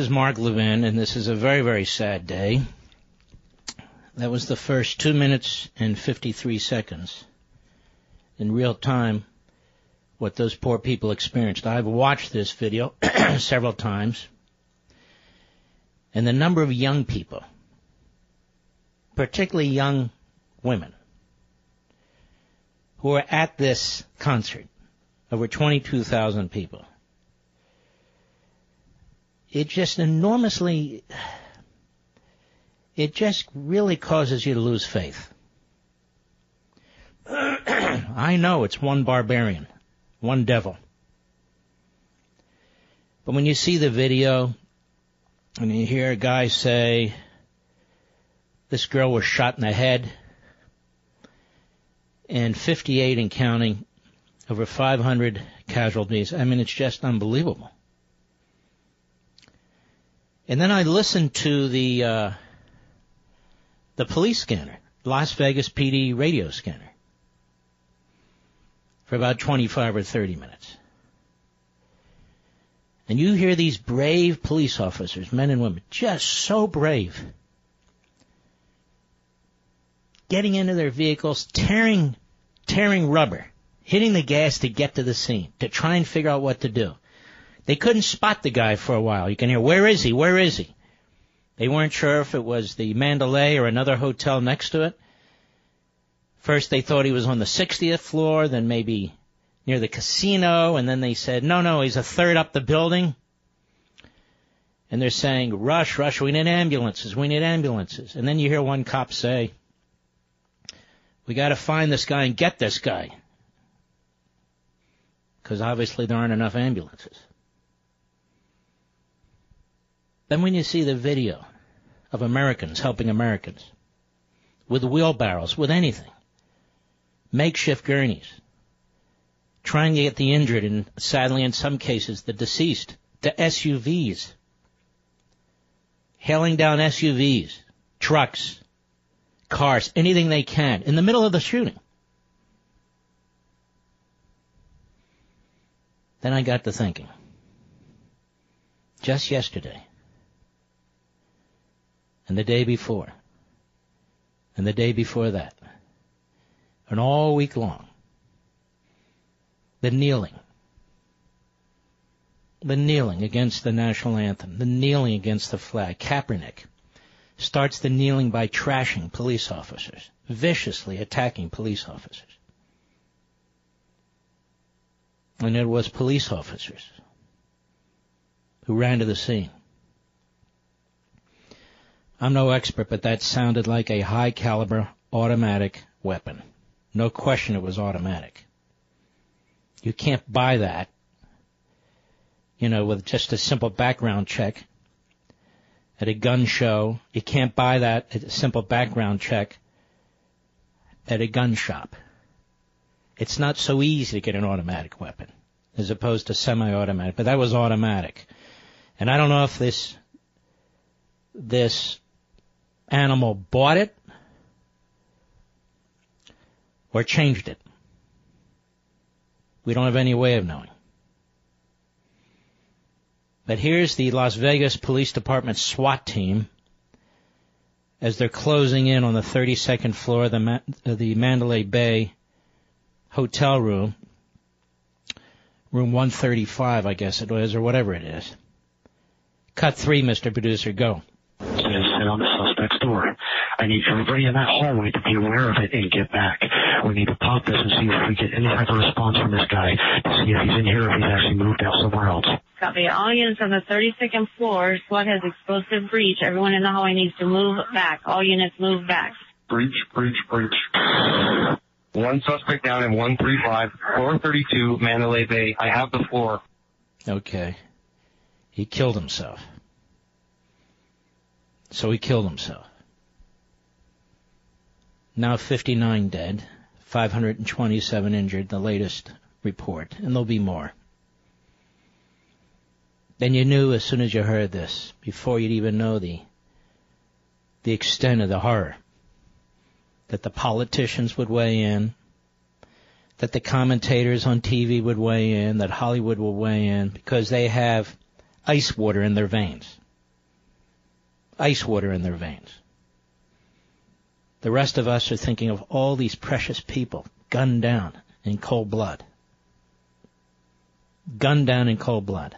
Is Mark Levin, and this is a very, very sad day. That was the first two minutes and 53 seconds in real time what those poor people experienced. I've watched this video several times, and the number of young people, particularly young women, who are at this concert, over 22,000 people, it just enormously, it just really causes you to lose faith. I know it's one barbarian, one devil. But when you see the video and you hear a guy say, this girl was shot in the head and 58 and counting, over 500 casualties, I mean, it's just unbelievable. And then I listened to the uh, the police scanner, Las Vegas PD radio scanner, for about 25 or 30 minutes. And you hear these brave police officers, men and women, just so brave, getting into their vehicles, tearing, tearing rubber, hitting the gas to get to the scene, to try and figure out what to do. They couldn't spot the guy for a while. You can hear, where is he? Where is he? They weren't sure if it was the Mandalay or another hotel next to it. First they thought he was on the 60th floor, then maybe near the casino, and then they said, no, no, he's a third up the building. And they're saying, rush, rush, we need ambulances, we need ambulances. And then you hear one cop say, we gotta find this guy and get this guy. Because obviously there aren't enough ambulances. Then when you see the video of Americans helping Americans with wheelbarrows, with anything, makeshift gurneys, trying to get the injured and sadly in some cases the deceased to SUVs, hailing down SUVs, trucks, cars, anything they can in the middle of the shooting. Then I got to thinking. Just yesterday, and the day before, and the day before that, and all week long, the kneeling, the kneeling against the national anthem, the kneeling against the flag. Kaepernick starts the kneeling by trashing police officers, viciously attacking police officers. And it was police officers who ran to the scene. I'm no expert, but that sounded like a high caliber automatic weapon. No question it was automatic. You can't buy that, you know, with just a simple background check at a gun show. You can't buy that at a simple background check at a gun shop. It's not so easy to get an automatic weapon as opposed to semi-automatic, but that was automatic. And I don't know if this, this animal bought it or changed it. We don't have any way of knowing. But here's the Las Vegas Police Department SWAT team as they're closing in on the 32nd floor of the, Ma- the Mandalay Bay hotel room, room 135, I guess it was, or whatever it is. Cut three, Mr. Producer, go. Yes, sit on the suspect's door. I need everybody in that hallway to be aware of it and get back. We need to pop this and see if we get any type of response from this guy to see if he's in here or if he's actually moved out somewhere else. Copy. All units on the 32nd floor. SWAT has explosive breach. Everyone in the hallway needs to move back. All units move back. Breach, breach, breach. One suspect down in 135, 432 Mandalay Bay. I have the floor. Okay. He killed himself. So he killed himself. Now 59 dead, 527 injured, the latest report, and there'll be more. Then you knew as soon as you heard this, before you'd even know the, the extent of the horror, that the politicians would weigh in, that the commentators on TV would weigh in, that Hollywood will weigh in, because they have ice water in their veins. Ice water in their veins. The rest of us are thinking of all these precious people gunned down in cold blood. Gunned down in cold blood.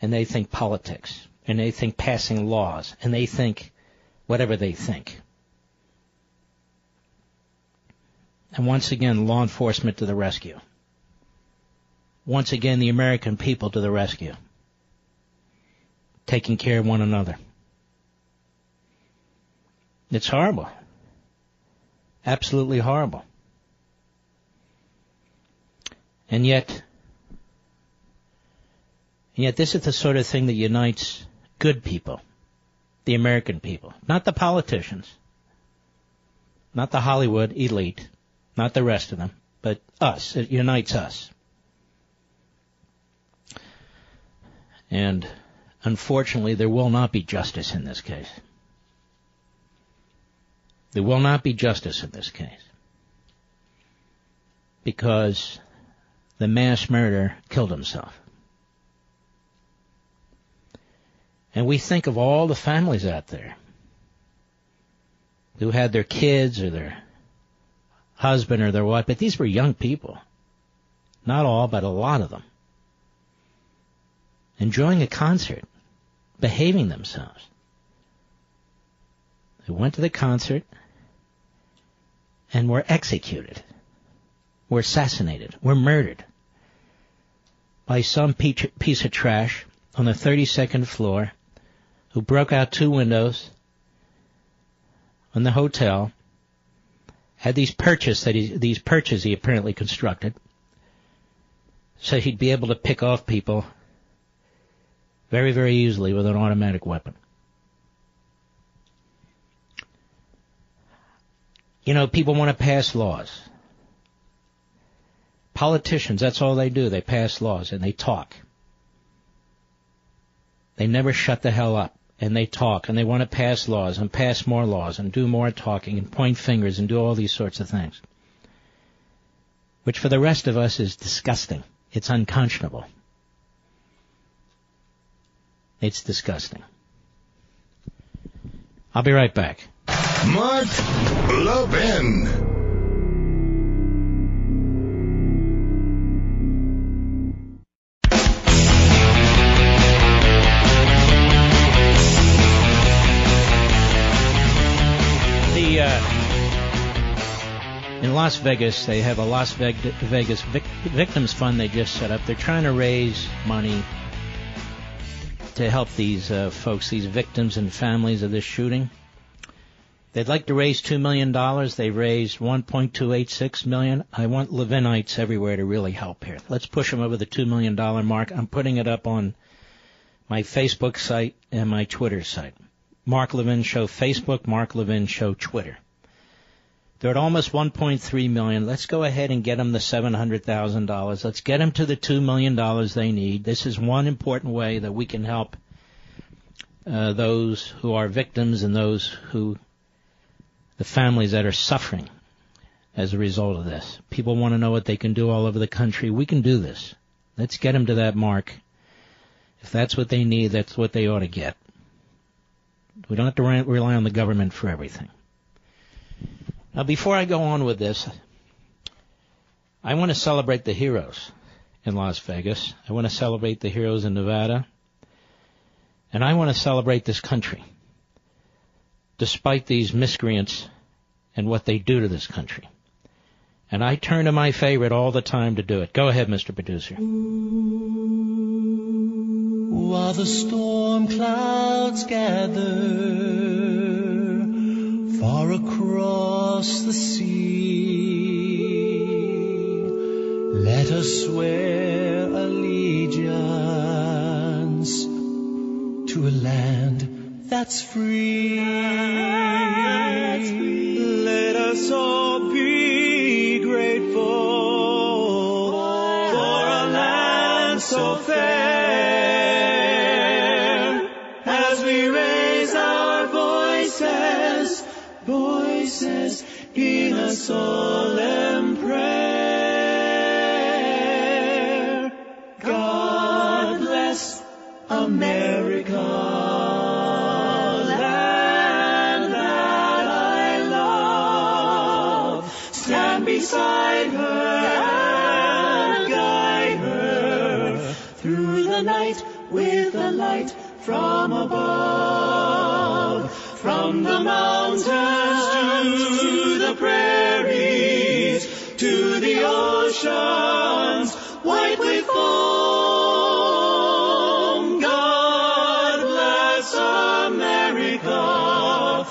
And they think politics. And they think passing laws. And they think whatever they think. And once again, law enforcement to the rescue. Once again, the American people to the rescue. Taking care of one another. It's horrible. Absolutely horrible. And yet, and yet this is the sort of thing that unites good people, the American people, not the politicians, not the Hollywood elite, not the rest of them, but us. It unites us. And unfortunately, there will not be justice in this case. There will not be justice in this case. Because the mass murderer killed himself. And we think of all the families out there who had their kids or their husband or their wife, but these were young people. Not all, but a lot of them. Enjoying a concert, behaving themselves. They went to the concert and were executed. were assassinated, were murdered by some piece of trash on the 32nd floor who broke out two windows on the hotel, had these perches that he, these perches he apparently constructed, so he'd be able to pick off people very, very easily with an automatic weapon. You know, people want to pass laws. Politicians, that's all they do. They pass laws and they talk. They never shut the hell up and they talk and they want to pass laws and pass more laws and do more talking and point fingers and do all these sorts of things. Which for the rest of us is disgusting. It's unconscionable. It's disgusting. I'll be right back. Mark Levin. Uh, in Las Vegas, they have a Las Vegas Victims Fund they just set up. They're trying to raise money to help these uh, folks, these victims and families of this shooting. They'd like to raise two million dollars. They raised 1.286 million. I want Levinites everywhere to really help here. Let's push them over the two million dollar mark. I'm putting it up on my Facebook site and my Twitter site. Mark Levin Show Facebook, Mark Levin Show Twitter. They're at almost 1.3 million. Let's go ahead and get them the $700,000. Let's get them to the $2 million they need. This is one important way that we can help uh, those who are victims and those who, the families that are suffering as a result of this. People want to know what they can do all over the country. We can do this. Let's get them to that mark. If that's what they need, that's what they ought to get. We don't have to rely on the government for everything. Now, before I go on with this, I want to celebrate the heroes in Las Vegas. I want to celebrate the heroes in Nevada. And I want to celebrate this country. Despite these miscreants and what they do to this country. And I turn to my favorite all the time to do it. Go ahead, Mr. Producer. While the storm clouds gather far across the sea. Let us swear allegiance to a land that's free. That's free. Let us all be grateful for a land so fair voices in a solemn prayer. God bless America, land that I love. Stand beside her and guide her through the night with a light from above. From the mountains to the prairies, to the oceans, white with foam. God bless America,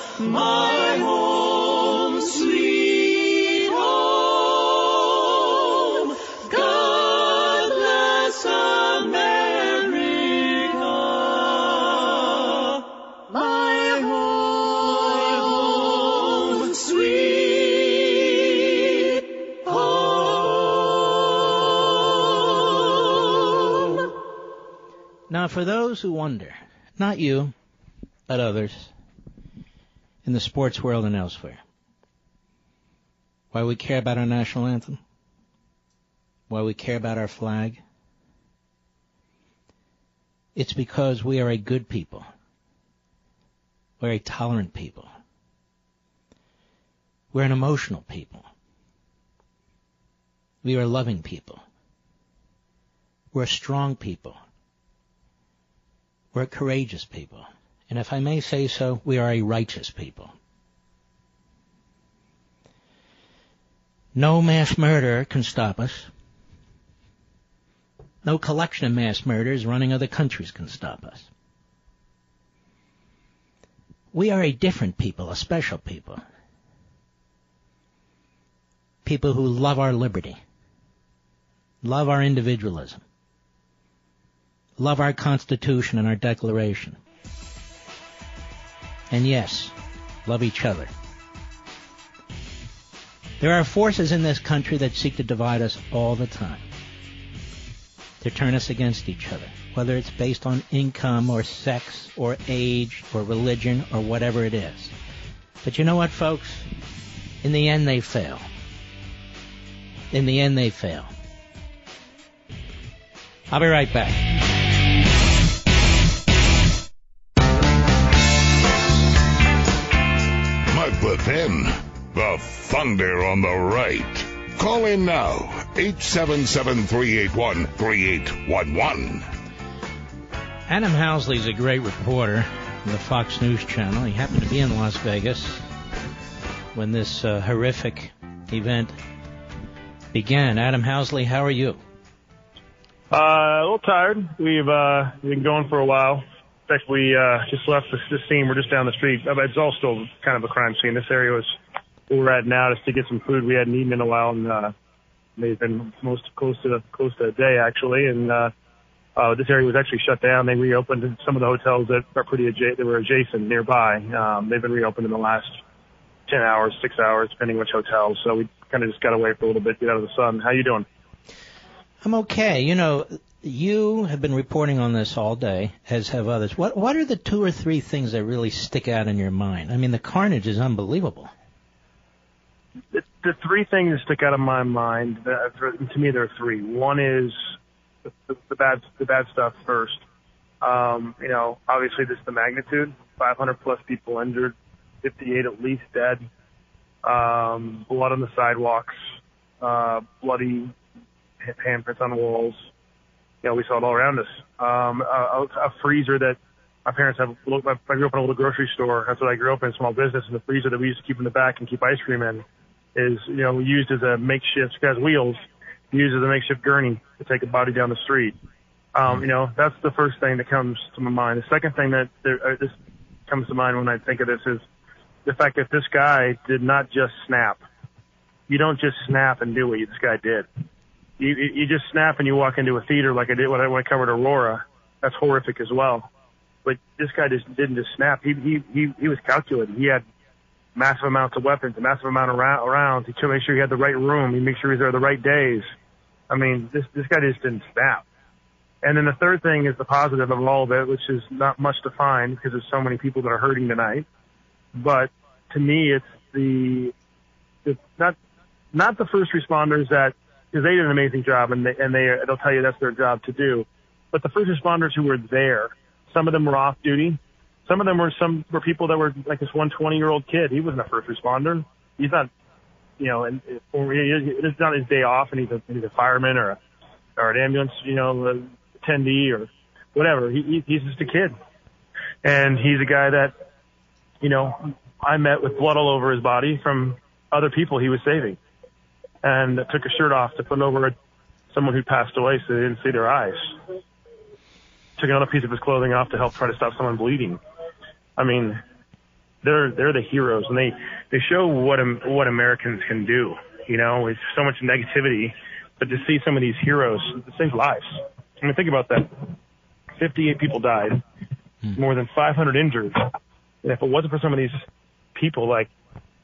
Now, for those who wonder, not you, but others, in the sports world and elsewhere, why we care about our national anthem, why we care about our flag, it's because we are a good people. We're a tolerant people. We're an emotional people. We are loving people. We're strong people. We're a courageous people. And if I may say so, we are a righteous people. No mass murder can stop us. No collection of mass murders running other countries can stop us. We are a different people, a special people. People who love our liberty, love our individualism, love our Constitution and our Declaration. And yes, love each other. There are forces in this country that seek to divide us all the time, to turn us against each other, whether it's based on income or sex or age or religion or whatever it is. But you know what, folks? In the end, they fail. In the end, they fail. I'll be right back. Mark then, the thunder on the right. Call in now, 877-381-3811. Adam Housley's a great reporter on the Fox News Channel. He happened to be in Las Vegas when this uh, horrific event began. Adam Housley, how are you? Uh, a little tired. We've uh, been going for a while. Fact, we uh, just left the, the scene. We're just down the street. Uh, It's all still kind of a crime scene. This area was where we're at now just to get some food. We hadn't eaten in a while, and uh, they've been most close to close to a day actually. And uh, uh, this area was actually shut down. They reopened some of the hotels that are pretty adja- that were adjacent nearby. Um, they've been reopened in the last ten hours, six hours, depending which hotel. So we kind of just got away for a little bit, get out of the sun. How you doing? I'm okay. You know, you have been reporting on this all day, as have others. What what are the two or three things that really stick out in your mind? I mean, the carnage is unbelievable. the, the three things that stick out of my mind, to me, there are three. One is the, the, bad, the bad stuff first. Um, you know, obviously, is the magnitude: 500 plus people injured, 58 at least dead, um, blood on the sidewalks, uh, bloody handprints on the walls. You know, we saw it all around us. Um, a, a freezer that my parents have. I grew up in a little grocery store. That's what I grew up in, small business. And the freezer that we used to keep in the back and keep ice cream in is, you know, used as a makeshift, it has wheels, used as a makeshift gurney to take a body down the street. Um, you know, that's the first thing that comes to my mind. The second thing that there, uh, this comes to mind when I think of this is the fact that this guy did not just snap. You don't just snap and do what this guy did. You, you just snap and you walk into a theater like I did when I, when I covered Aurora. That's horrific as well. But this guy just didn't just snap. He he he, he was calculated. He had massive amounts of weapons, a massive amount of ra- rounds. He to make sure he had the right room. He make sure he's there the right days. I mean, this this guy just didn't snap. And then the third thing is the positive of all of it, which is not much to find because there's so many people that are hurting tonight. But to me, it's the it's not not the first responders that because they did an amazing job and they and they they'll tell you that's their job to do. But the first responders who were there, some of them were off duty. Some of them were some were people that were like this one 20 year old kid. He wasn't a first responder. He's not, you know, and it's not his day off, and he's a he's a fireman or a or an ambulance, you know, attendee or whatever. He he's just a kid, and he's a guy that, you know, I met with blood all over his body from other people he was saving, and took a shirt off to put over someone who passed away so they didn't see their eyes. Took another piece of his clothing off to help try to stop someone bleeding. I mean, they're they're the heroes, and they they show what what Americans can do. You know, it's so much negativity, but to see some of these heroes, it saves lives. I mean, think about that. 58 people died, more than 500 injured. And if it wasn't for some of these people, like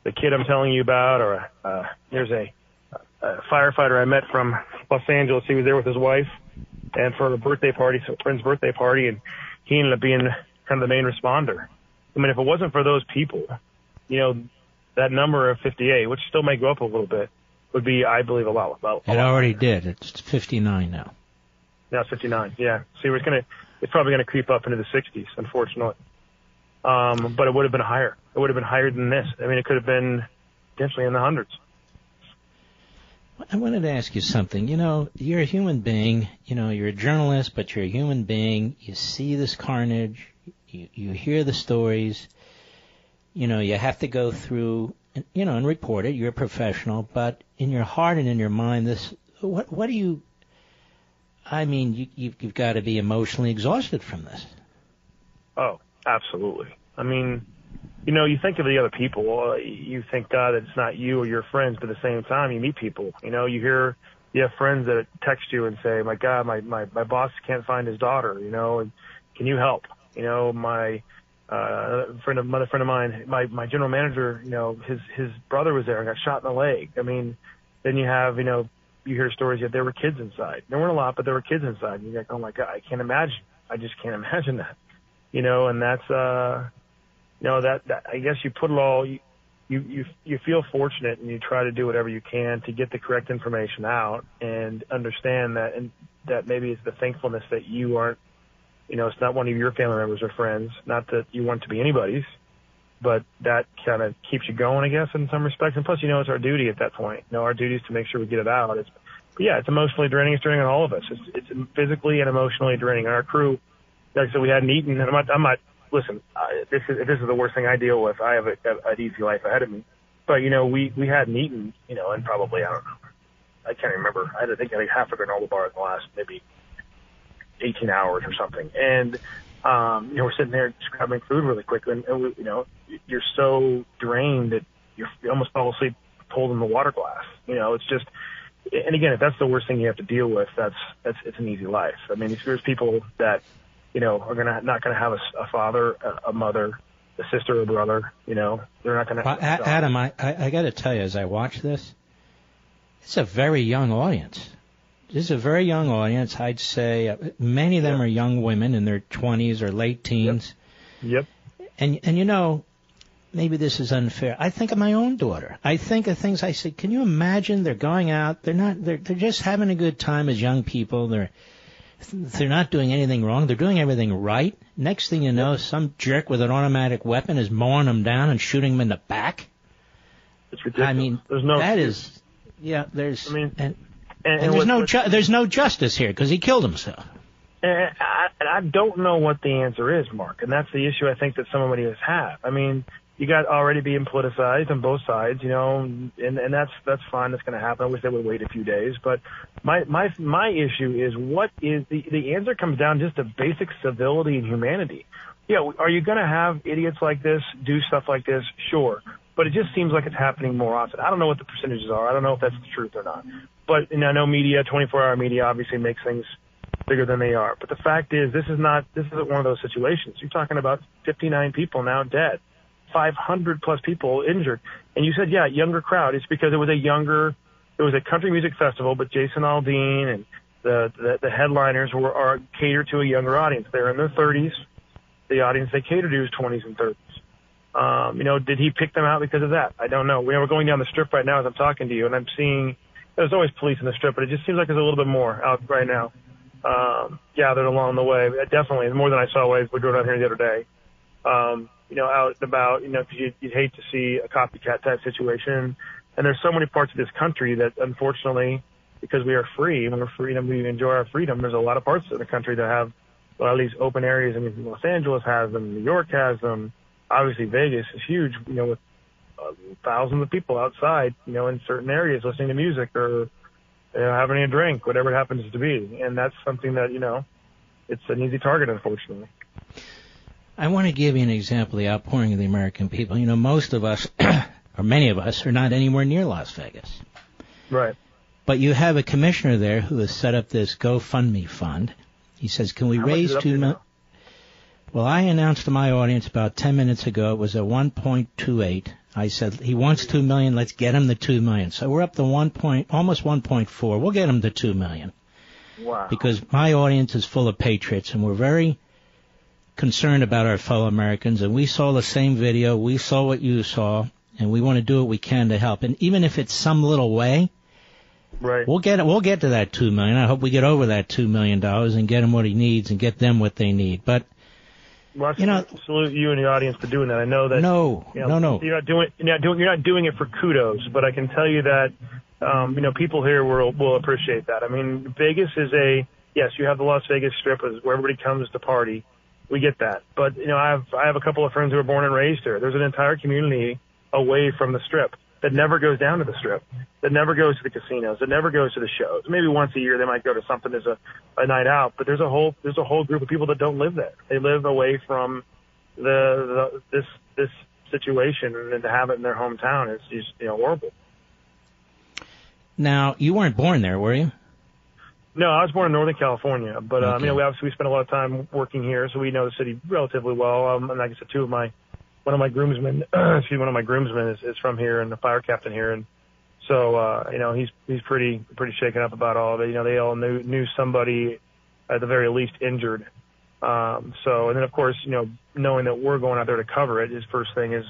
the kid I'm telling you about, or uh, there's a, a firefighter I met from Los Angeles. He was there with his wife, and for a birthday party, so a friend's birthday party, and he ended up being kind of the main responder. I mean, if it wasn't for those people, you know, that number of 58, which still may go up a little bit, would be, I believe, a lot. A lot It already did. It's 59 now. now it's 59. Yeah. See, it's gonna, it's probably gonna creep up into the 60s, unfortunately. Um, but it would have been higher. It would have been higher than this. I mean, it could have been potentially in the hundreds. I wanted to ask you something. You know, you're a human being. You know, you're a journalist, but you're a human being. You see this carnage. You, you hear the stories. You know, you have to go through and, you know, and report it. You're a professional, but in your heart and in your mind, this what what do you? I mean, you you've, you've got to be emotionally exhausted from this. Oh, absolutely. I mean, you know, you think of the other people. You think God, it's not you or your friends, but at the same time, you meet people. You know, you hear you have friends that text you and say, "My God, my my my boss can't find his daughter." You know, and can you help? You know, my uh, friend of another friend of mine, my my general manager, you know, his his brother was there and got shot in the leg. I mean, then you have, you know, you hear stories that there were kids inside. There weren't a lot, but there were kids inside. And you're like, oh my god, I can't imagine. I just can't imagine that. You know, and that's uh, know, that, that I guess you put it all. You, you you you feel fortunate and you try to do whatever you can to get the correct information out and understand that and that maybe it's the thankfulness that you aren't you know, it's not one of your family members or friends. Not that you want to be anybody's, but that kind of keeps you going, I guess, in some respects. And plus, you know, it's our duty at that point. You know, our duty is to make sure we get it out. It's, yeah, it's emotionally draining. It's draining on all of us. It's, it's physically and emotionally draining. And our crew, like I said, we hadn't eaten. And I'm not, I'm not listen, I, this is, this is the worst thing I deal with. I have a, a, an easy life ahead of me. But, you know, we, we hadn't eaten, you know, and probably, I don't know, I can't remember. I had to think I half a granola bar in the last maybe 18 hours or something. And, um, you know, we're sitting there just grabbing food really quickly, and, and we, you know, you're so drained that you're, you almost fall asleep holding the water glass. You know, it's just, and again, if that's the worst thing you have to deal with, that's that's it's an easy life. I mean, there's people that, you know, are gonna not gonna have a, a father, a, a mother, a sister or brother, you know, they're not gonna. Well, have A- Adam, I I, I got to tell you, as I watch this, it's a very young audience. This is a very young audience. I'd say uh, many of them are young women in their 20s or late teens. Yep. And and you know, maybe this is unfair. I think of my own daughter. I think of things I say. Can you imagine? They're going out. They're not. They're they're just having a good time as young people. They're they're not doing anything wrong. They're doing everything right. Next thing you know, some jerk with an automatic weapon is mowing them down and shooting them in the back. It's ridiculous. I mean, there's no. that is, yeah. There's. I mean, and, and, and and there's what- no ju- there's no justice here because he killed himself. And I, and I don't know what the answer is, Mark, and that's the issue I think that some of us have. I mean, you got already being politicized on both sides, you know, and and that's that's fine. That's going to happen. I wish they would wait a few days, but my my my issue is what is the the answer comes down just to basic civility and humanity. Yeah, are you going to have idiots like this do stuff like this? Sure, but it just seems like it's happening more often. I don't know what the percentages are. I don't know if that's the truth or not. But and I know media, 24-hour media, obviously makes things bigger than they are. But the fact is, this is not this isn't one of those situations. You're talking about 59 people now dead, 500 plus people injured, and you said, yeah, younger crowd. It's because it was a younger, it was a country music festival, but Jason Aldean and the the, the headliners were are catered to a younger audience. They're in their 30s. The audience they cater to is 20s and 30s. Um, you know, did he pick them out because of that? I don't know. We we're going down the strip right now as I'm talking to you, and I'm seeing there's always police in the strip, but it just seems like there's a little bit more out right now um, gathered along the way. Definitely more than I saw when we drove down here the other day. Um, you know, out and about, you know, because you'd, you'd hate to see a copycat type situation. And there's so many parts of this country that, unfortunately, because we are free and we're free and we enjoy our freedom, there's a lot of parts of the country that have a lot of these open areas. I mean, Los Angeles has them, New York has them. Obviously, Vegas is huge. You know, with uh, thousands of people outside, you know, in certain areas listening to music or you know, having a drink, whatever it happens to be. And that's something that, you know, it's an easy target, unfortunately. I want to give you an example of the outpouring of the American people. You know, most of us, or many of us, are not anywhere near Las Vegas. Right. But you have a commissioner there who has set up this GoFundMe fund. He says, "Can we How raise two to mil?" now? Well, I announced to my audience about 10 minutes ago it was at 1.28. I said he wants 2 million. Let's get him the 2 million. So we're up to 1. Point, almost 1.4. We'll get him the 2 million Wow. because my audience is full of patriots and we're very concerned about our fellow Americans and we saw the same video, we saw what you saw, and we want to do what we can to help. And even if it's some little way, right. we'll get we'll get to that two million. I hope we get over that two million dollars and get him what he needs and get them what they need. But Well, I you know- salute you and the audience for doing that. I know that. no, you know, no, no. You're not doing. You're not doing. You're not doing it for kudos, but I can tell you that, um, you know, people here will will appreciate that. I mean, Vegas is a yes. You have the Las Vegas Strip is where everybody comes to party. We get that, but you know, I have I have a couple of friends who were born and raised here. There's an entire community away from the strip that never goes down to the strip, that never goes to the casinos, that never goes to the shows. Maybe once a year they might go to something as a, a night out, but there's a whole there's a whole group of people that don't live there. They live away from the, the this this situation, and to have it in their hometown is just you know horrible. Now, you weren't born there, were you? No, I was born in Northern California, but um, Okay. you know, we obviously we spent a lot of time working here, so we know the city relatively well. Um, and like I said, two of my, one of my groomsmen, excuse me, one of my groomsmen is, is from here and the fire captain here, and so uh, you know, he's he's pretty pretty shaken up about all of it. You know, they all knew knew somebody at the very least injured. Um, so, and then of course, you know, knowing that we're going out there to cover it, his first thing is,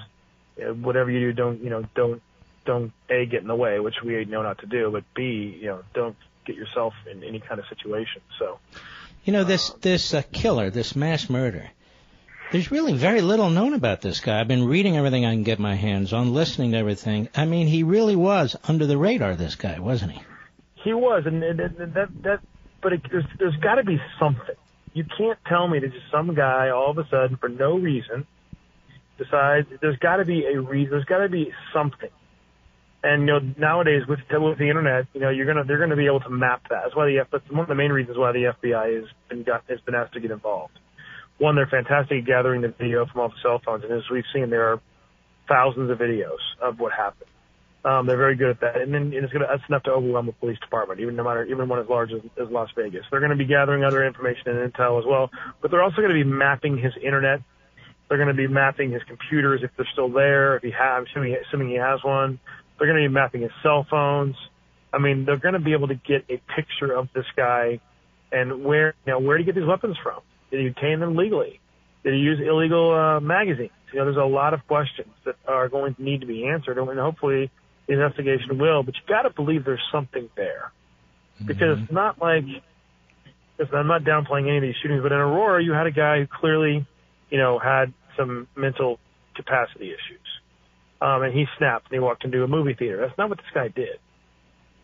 you know, whatever you do, don't you know, don't don't a get in the way, which we know not to do, but b, you know, don't get yourself in any kind of situation. So. You know, this this uh, killer, this mass murder. There's really very little known about this guy. I've been reading everything I can get my hands on, listening to everything. I mean, he really was under the radar. This guy, wasn't he? He was, and, and, and that that, but it, there's there's got to be something. You can't tell me that just some guy all of a sudden, for no reason, decides. There's got to be a reason. There's got to be something. And you know, nowadays with with the internet, you know, you're gonna they're gonna be able to map that. That's why the that's one of the main reasons why the FBI has been got has been asked to get involved. One, they're fantastic at gathering the video from all the cell phones, and as we've seen, there are thousands of videos of what happened. Um, they're very good at that, and then and it's gonna that's enough to overwhelm the police department, even no matter even one as large as, as Las Vegas. They're to be gathering other information and intel as well, but they're also to be mapping his internet. They're to be mapping his computers if they're still there, if he has, assuming, assuming he has one. They're going to be mapping his cell phones. I mean, they're going to be able to get a picture of this guy and where you know where did he get these weapons from? Did he obtain them legally? Did he use illegal uh, magazines? You know, there's a lot of questions that are going to need to be answered, and hopefully the investigation will. But you got to believe there's something there, because it's not like. Listen, I'm not downplaying any of these shootings, but in Aurora, you had a guy who clearly, you know, had some mental capacity issues, um, and he snapped and he walked into a movie theater. That's not what this guy did.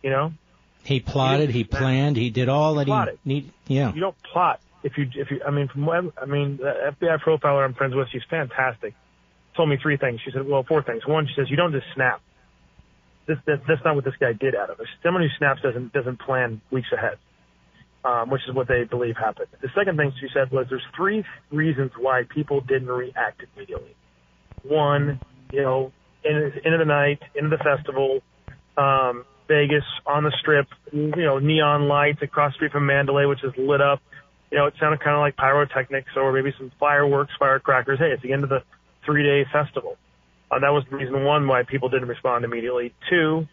You know, He plotted, he planned, he did all that Plotted. he need. Yeah. you don't plot if you if you I mean from what I mean the FBI profiler I'm friends with she's fantastic told me three things she said well four things one she says you don't just snap this, that, that's not what this guy did out of it someone who snaps doesn't doesn't plan weeks ahead um, which is what they believe happened the second thing she said was there's three reasons why people didn't react immediately one you know in end of the night end of the festival um, Vegas on the strip, you know, neon lights across the street from Mandalay, which is lit up. You know, it sounded kind of like pyrotechnics or maybe some fireworks, firecrackers. Hey, it's the end of the three-day festival. Uh, that was reason one why people didn't respond immediately. Two,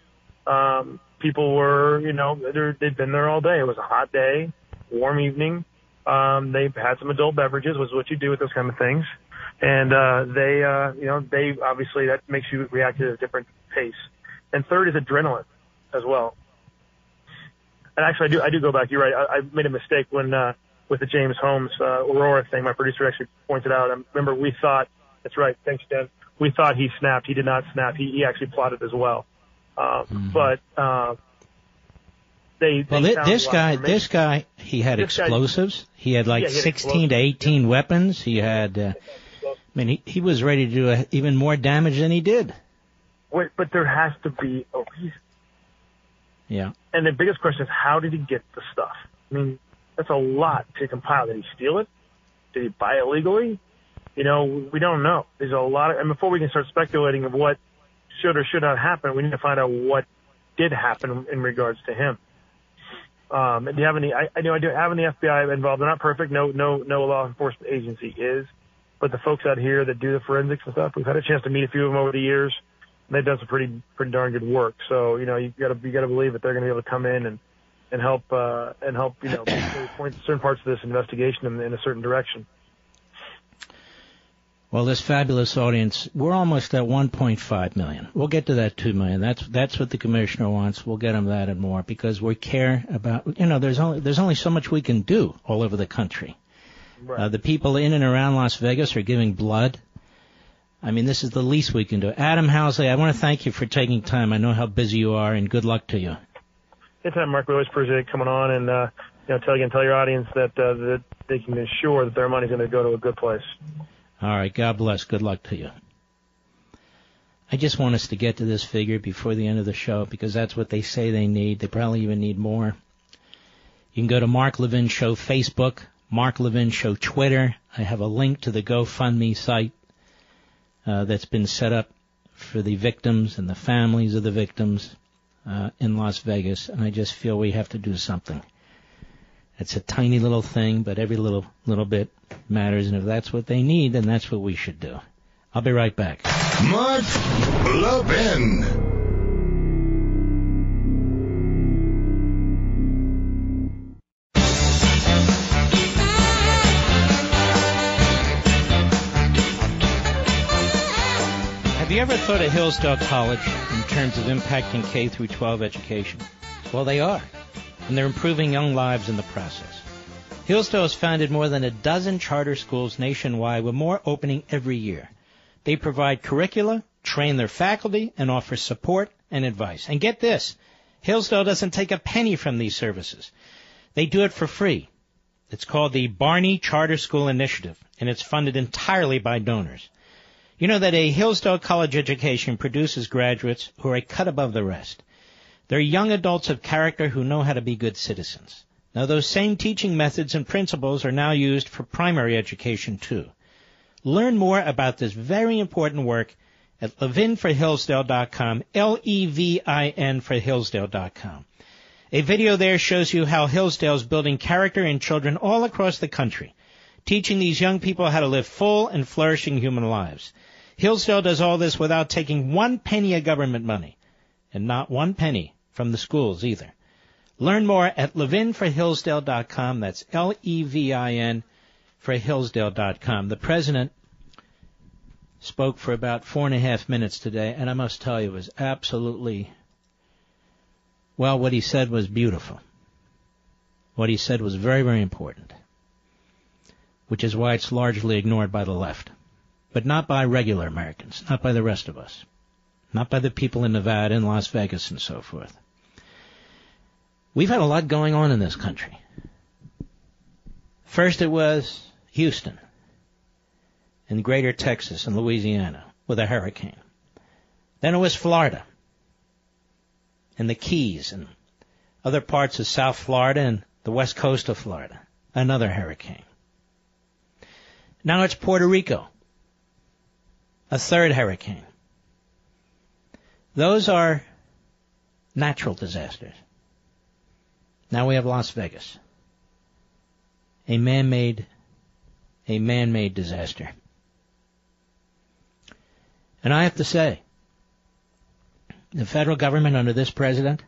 um, people were, you know, they'd been there all day. It was a hot day, warm evening. Um, they had some adult beverages, was what you do with those kind of things. And, uh, they, uh, you know, they obviously that makes you react at a different pace. And third is adrenaline as well. And actually, I do I do go back. You're right. I, I made a mistake when uh, with the James Holmes uh, Aurora thing. My producer actually pointed out. I remember we thought that's right. Thanks, Dan. We thought he snapped. He did not snap. He he actually plotted as well. Um, But uh, they, Well, they thi- found this guy, this guy, he had This guy- explosives. He had like Yeah, he had 16 to explosives, 18 weapons. He had, uh, mean, he, he was ready to do a, even more damage than he did. Wait, but there has to be a reason. Yeah. And the biggest question is, how did he get the stuff? I mean, that's a lot to compile. Did he steal it? Did he buy it legally? You know, we don't know. There's a lot of, and before we can start speculating of what should or should not happen, we need to find out what did happen in regards to him. Um, do you have any? I, I know I do have any FBI involved. They're not perfect. No, no, no law enforcement agency is, but the folks out here that do the forensics and stuff, we've had a chance to meet a few of them over the years. And they've done some pretty, pretty darn good work. So you know, you got to, you got to believe that they're going to be able to come in and and help uh, and help you know point certain parts of this investigation in, in a certain direction. Well, this fabulous audience, we're almost at 1.5 million. We'll get to that 2 million. That's that's what the commissioner wants. We'll get him that and more because we care about. You know, there's only there's only so much we can do all over the country. Right. Uh, the people in and around Las Vegas are giving blood. I mean, this is the least we can do. Adam Housley, I want to thank you for taking time. I know how busy you are, and good luck to you. Anytime, Mark, we always appreciate coming on and uh, you know tell again tell your audience that uh, that they can ensure that their money's going to go to a good place. All right, God bless. Good luck to you. I just want us to get to this figure before the end of the show because that's what they say they need. They probably even need more. You can go to Mark Levin Show Facebook, Mark Levin Show Twitter. I have a link to the GoFundMe site uh, that's been set up for the victims and the families of the victims uh, in Las Vegas, and I just feel we have to do something. It's a tiny little thing, but every little little bit matters, and if that's what they need, then that's what we should do. I'll be right back. Mark Levin. You ever thought of Hillsdale College in terms of impacting K through 12 education? Well, they are, and they're improving young lives in the process. Hillsdale has founded more than a dozen charter schools nationwide with more opening every year. They provide curricula, train their faculty, and offer support and advice. And get this, Hillsdale doesn't take a penny from these services. They do it for free. It's called the Barney Charter School Initiative, and it's funded entirely by donors. You know that a Hillsdale College education produces graduates who are a cut above the rest. They're young adults of character who know how to be good citizens. Now those same teaching methods and principles are now used for primary education too. Learn more about this very important work at levinforhillsdale.com, L-E-V-I-N for Hillsdale.com. A video there shows you how Hillsdale is building character in children all across the country, teaching these young people how to live full and flourishing human lives. Hillsdale does all this without taking one penny of government money, and not one penny from the schools either. Learn more at levinforhillsdale.com. That's L-E-V-I-N for Hillsdale.com. The president spoke for about four and a half minutes today, and I must tell you, it was absolutely, well, what he said was beautiful. What he said was very, very important, which is why it's largely ignored by the left but not by regular Americans, not by the rest of us, not by the people in Nevada and Las Vegas and so forth. We've had a lot going on in this country. First it was Houston and greater Texas and Louisiana with a hurricane. Then it was Florida and the Keys and other parts of South Florida and the west coast of Florida. Another hurricane. Now it's Puerto Rico a third hurricane. Those are natural disasters. Now we have Las Vegas. A man-made, a man-made disaster. And I have to say, the federal government under this president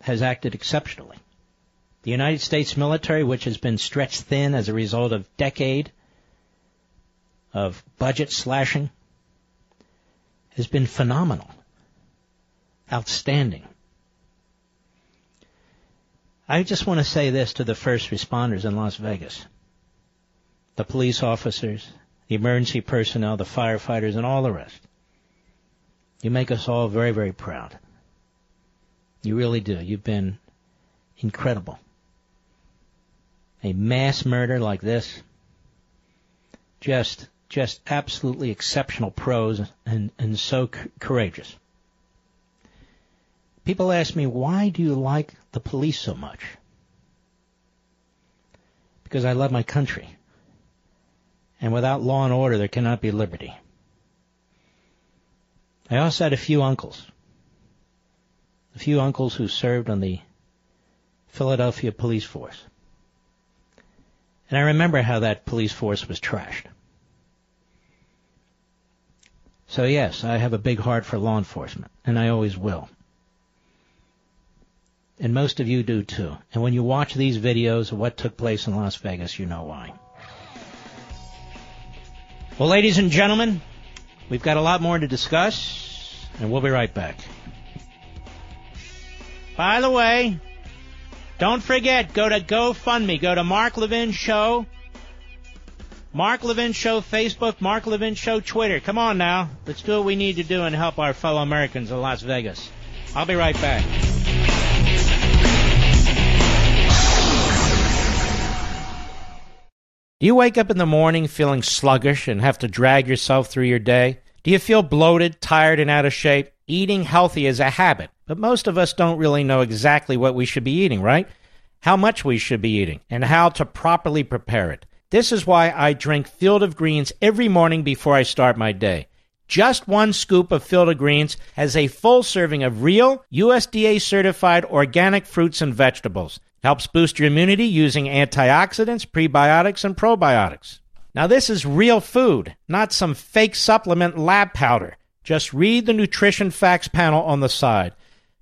has acted exceptionally. The United States military, which has been stretched thin as a result of decade of budget slashing has been phenomenal. Outstanding. I just want to say this to the first responders in Las Vegas. The police officers, the emergency personnel, the firefighters, and all the rest. You make us all very, very proud. You really do. You've been incredible. A mass murder like this, just just absolutely exceptional pros and, and so c- courageous. People ask me, why do you like the police so much? Because I love my country. And without law and order, there cannot be liberty. I also had a few uncles. A few uncles who served on the Philadelphia police force. And I remember how that police force was trashed. So yes, I have a big heart for law enforcement, and I always will. And most of you do too. And when you watch these videos of what took place in Las Vegas, you know why. Well, ladies and gentlemen, we've got a lot more to discuss, and we'll be right back. By the way, don't forget, go to GoFundMe. Go to Mark Levin Show Mark Levin Show Facebook, Mark Levin Show Twitter. Come on now. Let's do what we need to do and help our fellow Americans in Las Vegas. I'll be right back. Do you wake up in the morning feeling sluggish and have to drag yourself through your day? Do you feel bloated, tired, and out of shape? Eating healthy is a habit, but most of us don't really know exactly what we should be eating, right? How much we should be eating, and how to properly prepare it. This is why I drink Field of Greens every morning before I start my day. Just one scoop of Field of Greens has a full serving of real, USDA certified organic fruits and vegetables. Helps boost your immunity using antioxidants, prebiotics, and probiotics. Now, this is real food, not some fake supplement lab powder. Just read the nutrition facts panel on the side.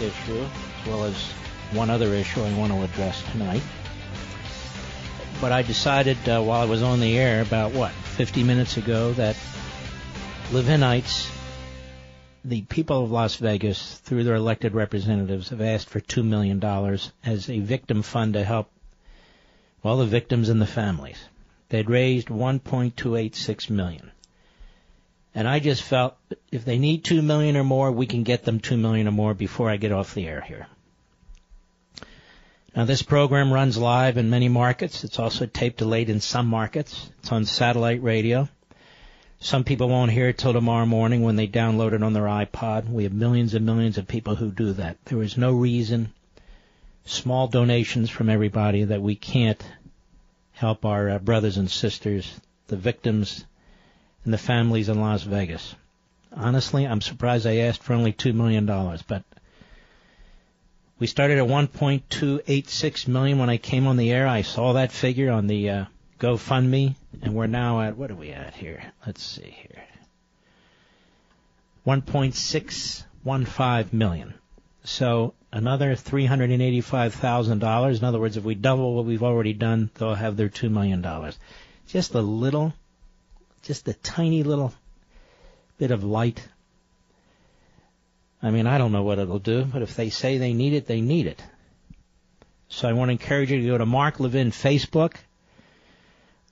issue, as well as one other issue I want to address tonight. But I decided uh, while I was on the air about, what, 50 minutes ago, that Levinites, the people of Las Vegas, through their elected representatives, have asked for $2 million as a victim fund to help, well, the victims and the families. They'd raised 1.286 million. And I just felt if they need two million or more, we can get them two million or more before I get off the air here. Now this program runs live in many markets. It's also tape delayed in some markets. It's on satellite radio. Some people won't hear it till tomorrow morning when they download it on their iPod. We have millions and millions of people who do that. There is no reason, small donations from everybody, that we can't help our uh, brothers and sisters, the victims and the families in Las Vegas. Honestly, I'm surprised I asked for only $2 million, but we started at 1.286 million when I came on the air. I saw that figure on the uh, GoFundMe, and we're now at, what are we at here? Let's see here. 1.615 million. So another $385,000. In other words, if we double what we've already done, they'll have their $2 million. Just a little just a tiny little bit of light. I mean, I don't know what it'll do, but if they say they need it, they need it. So I want to encourage you to go to Mark Levin Facebook,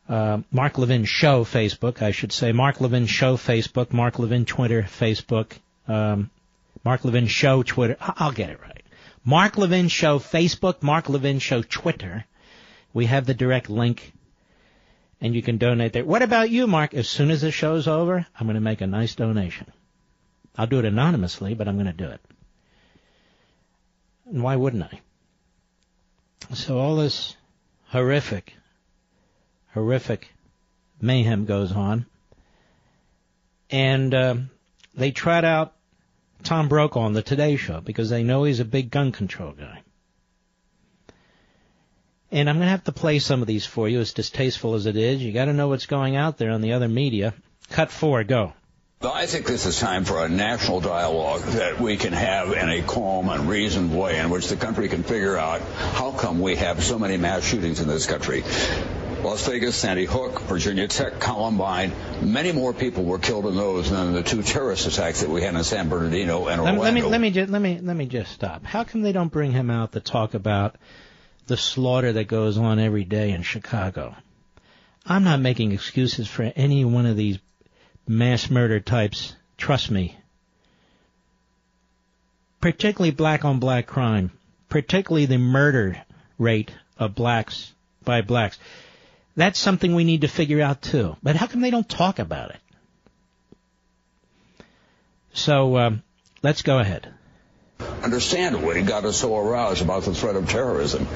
uh, Mark Levin Show Facebook, I should say, Mark Levin Show Facebook, Mark Levin Twitter Facebook, um, Mark Levin Show Twitter. I'll get it right. Mark Levin Show Facebook, Mark Levin Show Twitter. We have the direct link and you can donate there. What about you, Mark? As soon as the show's over, I'm going to make a nice donation. I'll do it anonymously, but I'm going to do it. And why wouldn't I? So all this horrific, horrific mayhem goes on, and uh, they trot out Tom Brokaw on the Today Show because they know he's a big gun control guy. And I'm going to have to play some of these for you, as distasteful as it is. You got to know what's going out there on the other media. Cut four, go. I think this is time for a national dialogue that we can have in a calm and reasoned way in which the country can figure out how come we have so many mass shootings in this country. Las Vegas, Sandy Hook, Virginia Tech, Columbine, many more people were killed in those than the two terrorist attacks that we had in San Bernardino and Let, Orlando. let me let me just let me let me just stop. How come they don't bring him out to talk about the slaughter that goes on every day in Chicago? I'm not making excuses for any one of these mass murder types. Trust me. Particularly black on black crime, particularly the murder rate of blacks by blacks. That's something we need to figure out too. But how come they don't talk about it? So um, let's go ahead. Understandably, he got us so aroused about the threat of terrorism.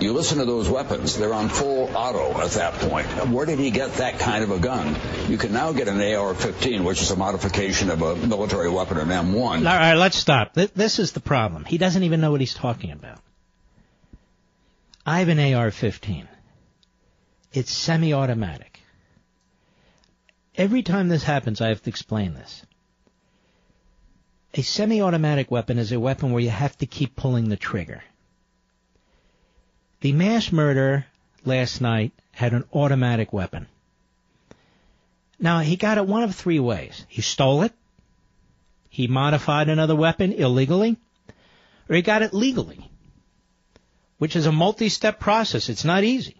You listen to those weapons, they're on full auto at that point. Where did he get that kind of a gun? You can now get an AR-15, which is a modification of a military weapon, an M1. All right, let's stop. This is the problem. He doesn't even know what he's talking about. I have an AR-15. It's semi-automatic. Every time this happens, I have to explain this. A semi-automatic weapon is a weapon where you have to keep pulling the trigger. The mass murderer last night had an automatic weapon. Now, he got it one of three ways. He stole it, he modified another weapon illegally, or he got it legally, which is a multi-step process. It's not easy.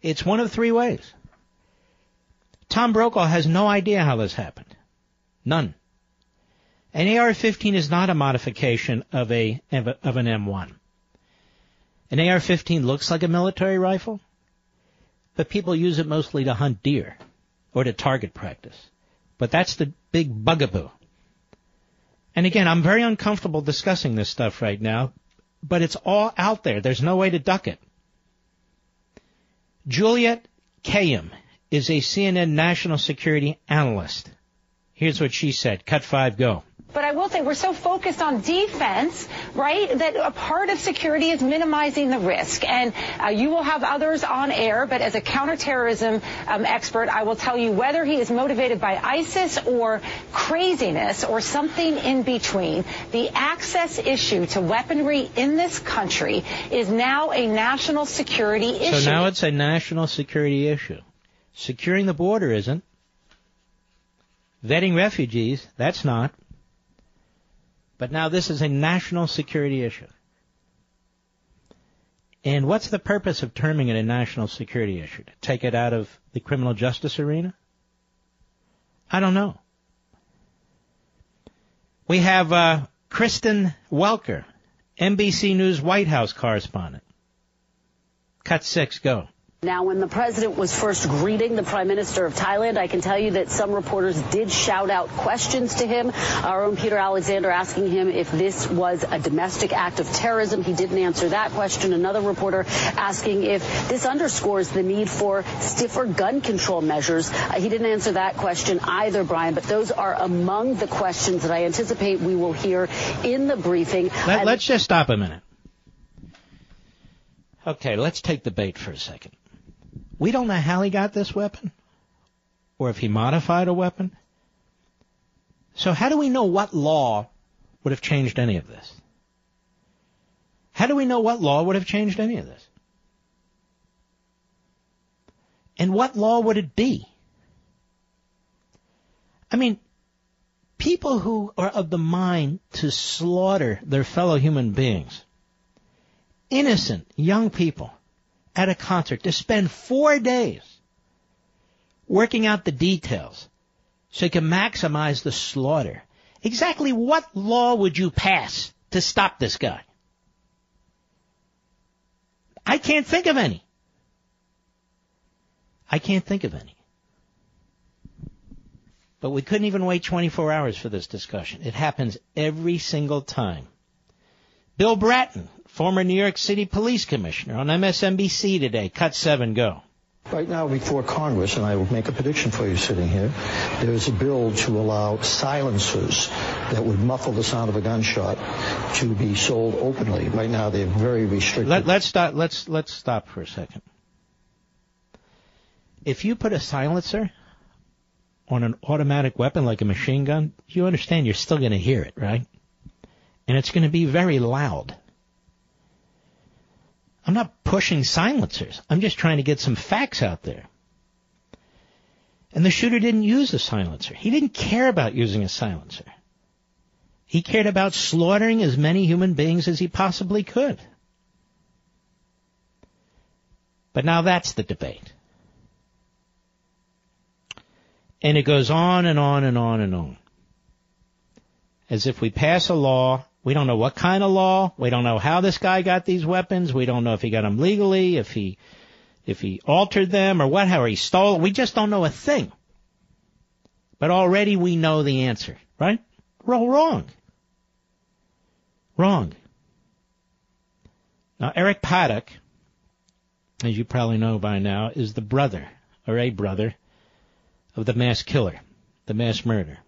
It's one of three ways. Tom Brokaw has no idea how this happened. None. An AR-15 is not a modification of a of, an M1. An AR-15 looks like a military rifle, but people use it mostly to hunt deer or to target practice. But that's the big bugaboo. And again, I'm very uncomfortable discussing this stuff right now, but it's all out there. There's no way to duck it. Juliette Kayyem is a CNN national security analyst. Here's what she said. Cut five, go. But I will say we're so focused on defense, right, that a part of security is minimizing the risk. And uh, you will have others on air, but as a counterterrorism um, expert, I will tell you whether he is motivated by ISIS or craziness or something in between, the access issue to weaponry in this country is now a national security issue. So now it's a national security issue. Securing the border isn't. Vetting refugees, that's not. But now this is a national security issue. And what's the purpose of terming it a national security issue? To take it out of the criminal justice arena? I don't know. We have uh, Kristen Welker, NBC News White House correspondent. Cut six, go. Now, when the president was first greeting the prime minister of Thailand, I can tell you that some reporters did shout out questions to him. Our own Peter Alexander asking him if this was a domestic act of terrorism. He didn't answer that question. Another reporter asking if this underscores the need for stiffer gun control measures. Uh, he didn't answer that question either, Brian, but those are among the questions that I anticipate we will hear in the briefing. Let, let's just stop a minute. Okay, let's take the bait for a second. We don't know how he got this weapon, or if he modified a weapon. So how do we know what law would have changed any of this? How do we know what law would have changed any of this? And what law would it be? I mean, people who are of the mind to slaughter their fellow human beings, innocent young people at a concert, to spend four days working out the details so you can maximize the slaughter. Exactly what law would you pass to stop this guy? I can't think of any. I can't think of any. But we couldn't even wait 24 hours for this discussion. It happens every single time. Bill Bratton, former New York City Police Commissioner, on MSNBC today. Cut seven, go. Right now before Congress, and I will make a prediction for you sitting here, there is a bill to allow silencers that would muffle the sound of a gunshot to be sold openly. Right now they're very restricted. Let, let's stop. Let's let's stop for a second. If you put a silencer on an automatic weapon like a machine gun, you understand you're still going to hear it, right? And it's going to be very loud. I'm not pushing silencers. I'm just trying to get some facts out there. And the shooter didn't use a silencer. He didn't care about using a silencer. He cared about slaughtering as many human beings as he possibly could. But now that's the debate. And it goes on and on and on and on. As if we pass a law, we don't know what kind of law, we don't know how this guy got these weapons, we don't know if he got them legally, if he, if he altered them or what, how he stole, we just don't know a thing. But already we know the answer, right? We're all wrong. Wrong. Now, Eric Paddock, as you probably know by now, is the brother, or a brother, of the mass killer, the mass murderer.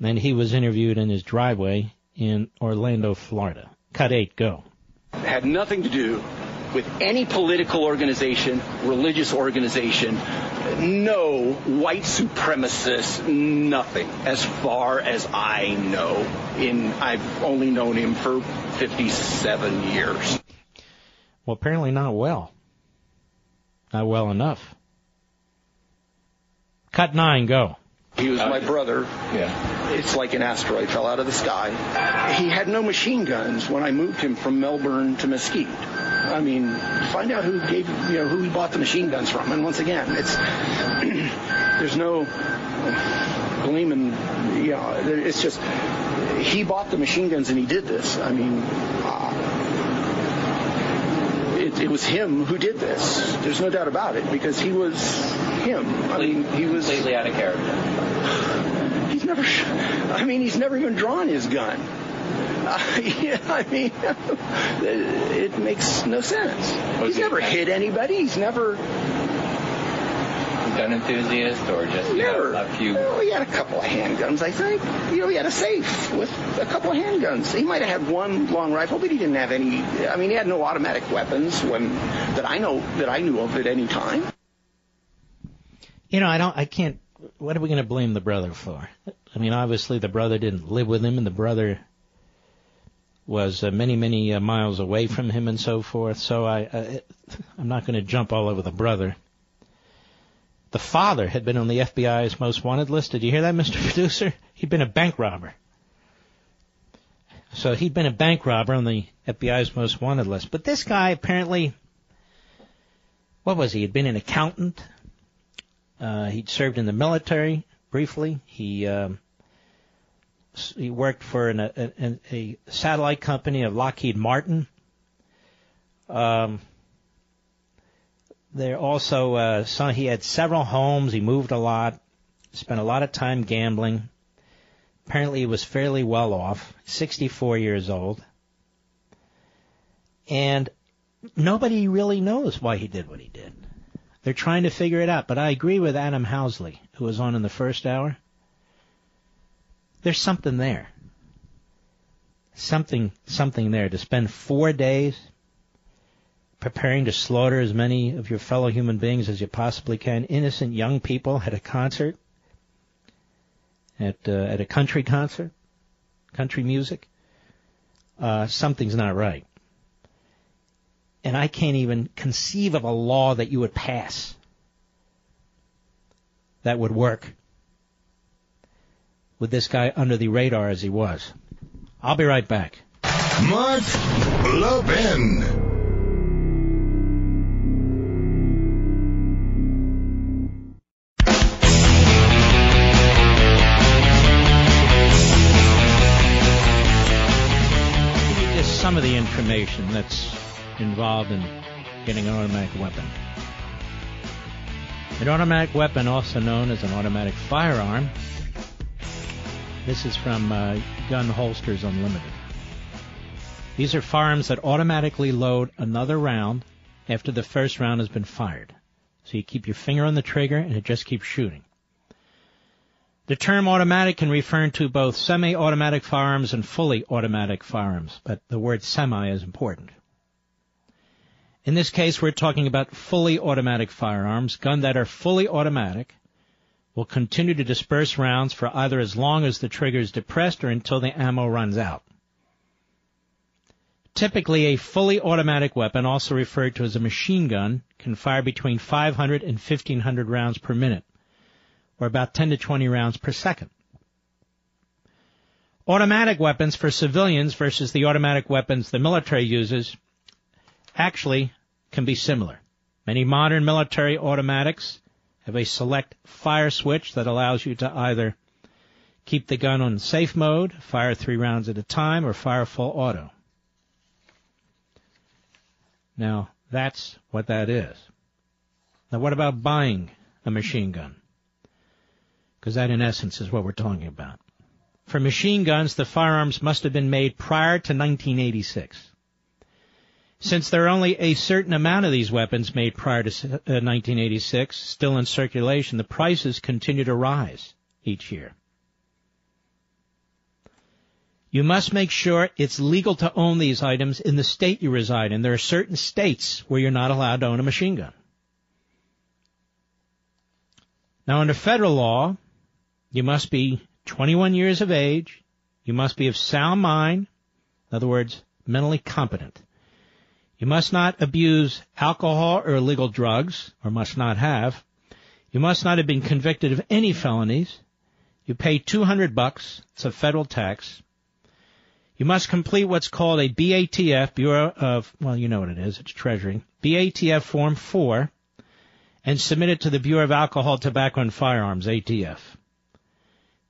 And he was interviewed in his driveway in Orlando, Florida. Cut 8, go. had nothing to do with any political organization, religious organization, no white supremacist, nothing, as far as I know. In I've only known him for 57 years. Well, apparently not well. Not well enough. Cut 9, go. He was my brother. Yeah. It's like an asteroid fell out of the sky. He had no machine guns when I moved him from Melbourne to Mesquite. I mean, find out who gave, you know, who he bought the machine guns from. And once again, it's there's no blaming. You know, it's just he bought the machine guns and he did this. I mean, uh, it, it was him who did this. There's no doubt about it because he was him. I mean, he was completely out of character. He's never. I mean, he's never even drawn his gun. Uh, yeah, I mean, it makes no sense. he's never hit anybody. He's never. Gun enthusiast or just you Never. know, a few. Well, he had a couple of handguns, I think. You know, he had a safe with a couple of handguns. He might have had one long rifle, but he didn't have any. I mean, he had no automatic weapons when that I know that I knew of at any time. You know, I don't, I can't, what are we going to blame the brother for? I mean, obviously the brother didn't live with him and the brother was uh, many, many uh, miles away from him and so forth. So I, I I'm not going to jump all over the brother. The father had been on the FBI's most wanted list. Did you hear that, Mr. Producer? He'd been a bank robber. So he'd been a bank robber on the FBI's most wanted list. But this guy apparently, what was he? He'd been an accountant. Uh, he'd served in the military briefly. He um, he worked for an, a, a, satellite company of Lockheed Martin. Um, there also uh, some, he had several homes. He moved a lot. Spent a lot of time gambling. Apparently, he was fairly well off. 64 years old. And nobody really knows why he did what he did. They're trying to figure it out. But I agree with Adam Housley, who was on in the first hour. There's something there. Something, something there to spend four days preparing to slaughter as many of your fellow human beings as you possibly can. Innocent young people at a concert, at uh, at a country concert, country music. Uh, something's not right and I can't even conceive of a law that you would pass that would work with this guy under the radar as he was. I'll be right back. Mark Levin. Just some of the information that's involved in getting an automatic weapon. An automatic weapon, also known as an automatic firearm, this is from uh, Gun Holsters Unlimited. These are firearms that automatically load another round after the first round has been fired. So you keep your finger on the trigger and it just keeps shooting. The term automatic can refer to both semi-automatic firearms and fully automatic firearms, but the word semi is important. In this case, we're talking about fully automatic firearms. Guns that are fully automatic will continue to disperse rounds for either as long as the trigger is depressed or until the ammo runs out. Typically, a fully automatic weapon, also referred to as a machine gun, can fire between 500 and 1500 rounds per minute, or about 10 to 20 rounds per second. Automatic weapons for civilians versus the automatic weapons the military uses actually can be similar. Many modern military automatics have a select fire switch that allows you to either keep the gun on safe mode, fire three rounds at a time, or fire full auto. Now, that's what that is. Now, what about buying a machine gun? Because that, in essence, is what we're talking about. For machine guns, the firearms must have been made prior to 1986. Since there are only a certain amount of these weapons made prior to uh, 1986 still in circulation, the prices continue to rise each year. You must make sure it's legal to own these items in the state you reside in. There are certain states where you're not allowed to own a machine gun. Now, under federal law, you must be 21 years of age. You must be of sound mind. In other words, mentally competent. You must not abuse alcohol or illegal drugs, or must not have. You must not have been convicted of any felonies. You pay 200 bucks. It's a federal tax. You must complete what's called a BATF, Bureau of, well, you know what it is, it's Treasury, BATF Form 4, and submit it to the Bureau of Alcohol, Tobacco, and Firearms, ATF.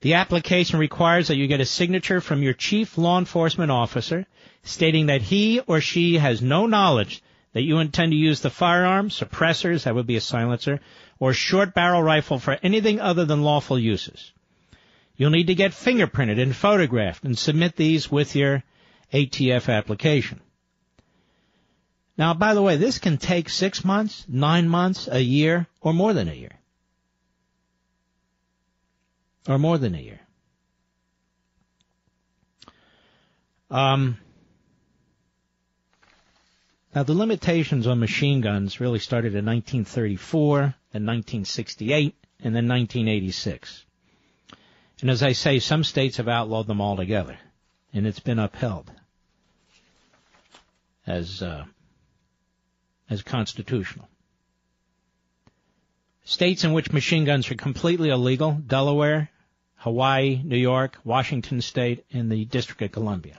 The application requires that you get a signature from your chief law enforcement officer stating that he or she has no knowledge that you intend to use the firearm, suppressors, that would be a silencer, or short barrel rifle for anything other than lawful uses. You'll need to get fingerprinted and photographed and submit these with your ATF application. Now, by the way, this can take six months, nine months, a year, or more than a year. Or more than a year. Um, now, the limitations on machine guns really started in 1934, then 1968, and then 1986. And as I say, some states have outlawed them altogether, and it's been upheld as uh, as constitutional. States in which machine guns are completely illegal: Delaware, Hawaii, New York, Washington State, and the District of Columbia.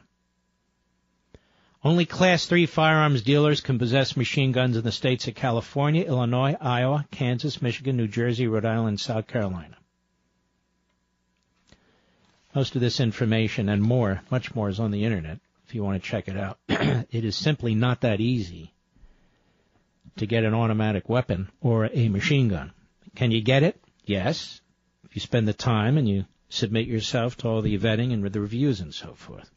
Only Class 3 firearms dealers can possess machine guns in the states of California, Illinois, Iowa, Kansas, Michigan, New Jersey, Rhode Island, South Carolina. Most of this information and more, much more, is on the internet if you want to check it out. it is simply not that easy to get an automatic weapon or a machine gun. Can you get it? Yes. If you spend the time and you submit yourself to all the vetting and the reviews and so forth.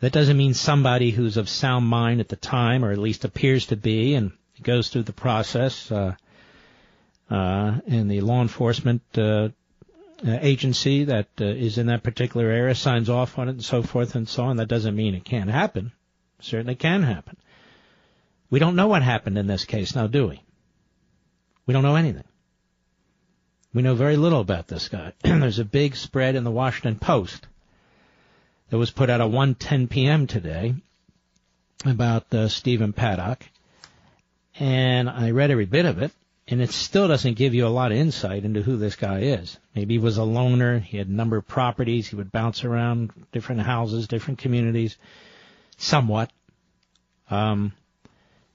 That doesn't mean somebody who's of sound mind at the time, or at least appears to be, and goes through the process, uh, uh, and the law enforcement uh, uh, agency that uh, is in that particular area signs off on it and so forth and so on. That doesn't mean it can't happen. certainly can happen. We don't know what happened in this case now, do we? We don't know anything. We know very little about this guy. There's a big spread in the Washington Post that was put out at 1:10 p.m. today about uh, Stephen Paddock, and I read every bit of it and it still doesn't give you a lot of insight into who this guy is. Maybe he was a loner, he had a number of properties, he would bounce around different houses, different communities, somewhat. Um,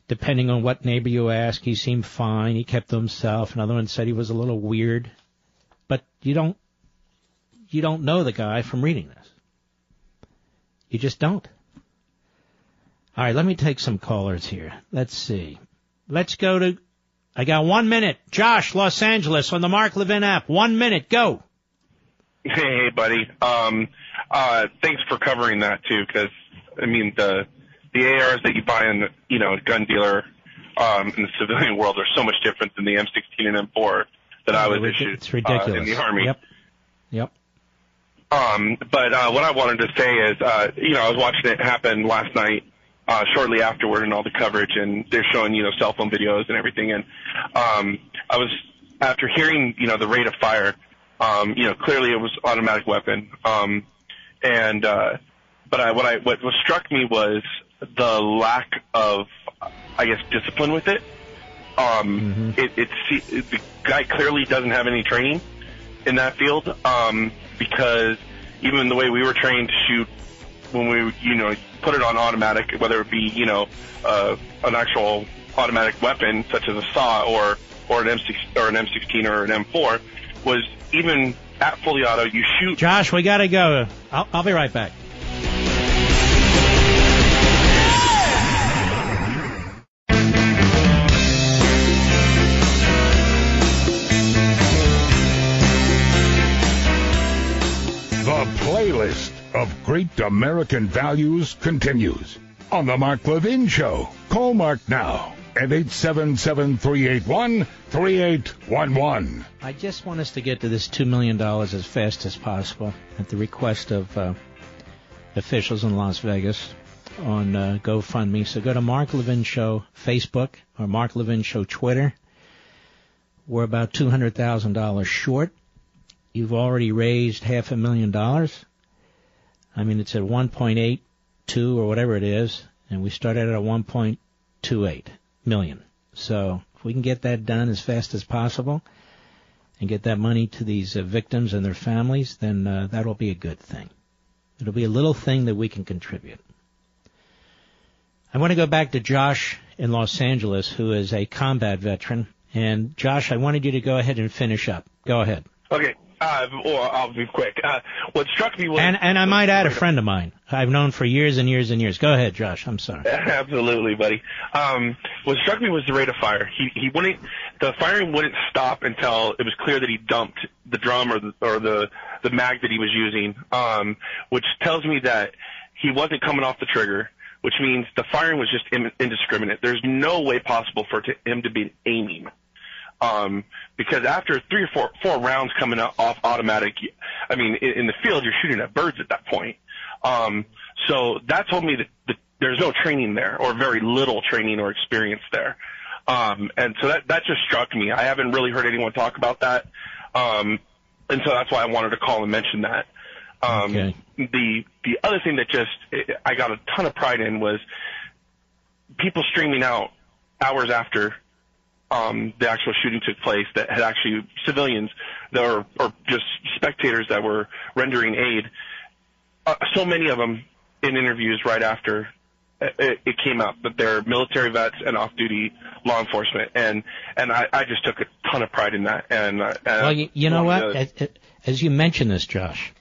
depending on what neighbor you ask, he seemed fine, he kept to himself. Another one said he was a little weird. But you don't, you don't know the guy from reading this. You just don't. Alright, let me take some callers here. Let's see. Let's go to I got one minute. Josh, Los Angeles, on the Mark Levin app. One minute. Go. Hey, hey, buddy. Um, uh, thanks for covering that too, because I mean the the ARs that you buy in, you know, a gun dealer um, in the civilian world are so much different than the M16 and M4 that I was issued It's ridiculous. Uh, in the army. Yep. Yep. Um, but uh, what I wanted to say is, uh, you know, I was watching it happen last night uh, shortly afterward and all the coverage, and they're showing you know cell phone videos and everything. And um, I was after hearing you know the rate of fire, um, you know clearly it was automatic weapon. Um, and uh, but I, what I what, what struck me was the lack of I guess discipline with it. Um, it, it's it, the guy clearly doesn't have any training in that field um, because even the way we were trained to shoot when we you know put it on automatic, whether it be you know uh, an actual automatic weapon such as a saw or or an M6 or an M16 or an M4, was even at fully auto you shoot. Josh, we gotta go. I'll, I'll be right back. Of great American values continues. on The Mark Levin Show. Call Mark now at 877-381-3811. I just want us to get to this $2 million as fast as possible at the request of uh, officials in Las Vegas on uh, GoFundMe. So go to Mark Levin Show Facebook or Mark Levin Show Twitter. We're about $200,000 short. You've already raised half a million dollars. I mean, it's at 1.82 or whatever it is, and we started at 1.28 million. So if we can get that done as fast as possible and get that money to these uh, victims and their families, then uh, that'll be a good thing. It'll be a little thing that we can contribute. I want to go back to Josh in Los Angeles, who is a combat veteran. And Josh, I wanted you to go ahead and finish up. Go ahead. Okay. Uh, or I'll be quick. Uh, what struck me was And and I might add a friend of mine I've known for years and years and years. Go ahead, Josh. I'm sorry. Absolutely, buddy. Um, what struck me was the rate of fire. He he wouldn't the firing wouldn't stop until it was clear that he dumped the drum or the or the the mag that he was using, um, which tells me that he wasn't coming off the trigger, which means the firing was just in, indiscriminate. There's no way possible for him to be aiming. Um, because after three or four four rounds coming out off automatic, I mean, in, in the field you're shooting at birds at that point. Um, so that told me that, that there's no training there, or very little training or experience there. Um, and so that that just struck me. I haven't really heard anyone talk about that, um, and so that's why I wanted to call and mention that. Um, Okay. The the other thing that just I got a ton of pride in was people streaming out hours after um, the actual shooting took place that had actually civilians that were or just spectators that were rendering aid. Uh, so many of them in interviews right after it, it came out that they're military vets and off-duty law enforcement, and and I, I just took a ton of pride in that. And, uh, Well, you, you know what? As, as you mentioned this, Josh,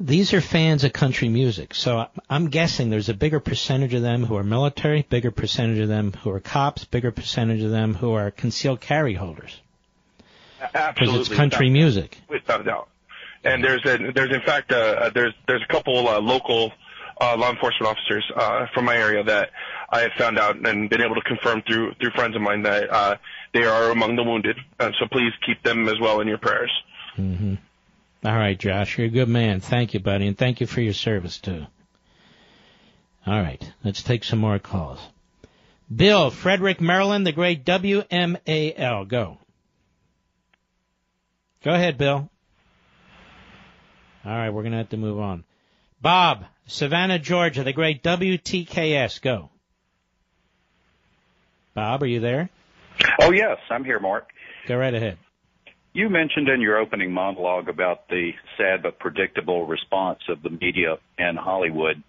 these are fans of country music. So I'm guessing there's a bigger percentage of them who are military, bigger percentage of them who are cops, bigger percentage of them who are concealed carry holders. Absolutely. Because it's country without- music. without a doubt. And there's a, there's in fact uh, there's there's a couple uh, local uh, law enforcement officers uh, from my area that I have found out and been able to confirm through through friends of mine that uh, they are among the wounded. Uh, so please keep them as well in your prayers. hmm All right, Josh, you're a good man. Thank you, buddy, and thank you for your service too. All right, let's take some more calls. Bill, Frederick, Maryland, the great WMAL. Go. Go ahead, Bill. All right, we're gonna have to move on. Bob, Savannah, Georgia, the great WTKS. Go. Bob, are you there? Oh, yes, I'm here, Mark. Go right ahead. You mentioned in your opening monologue about the sad but predictable response of the media and Hollywood.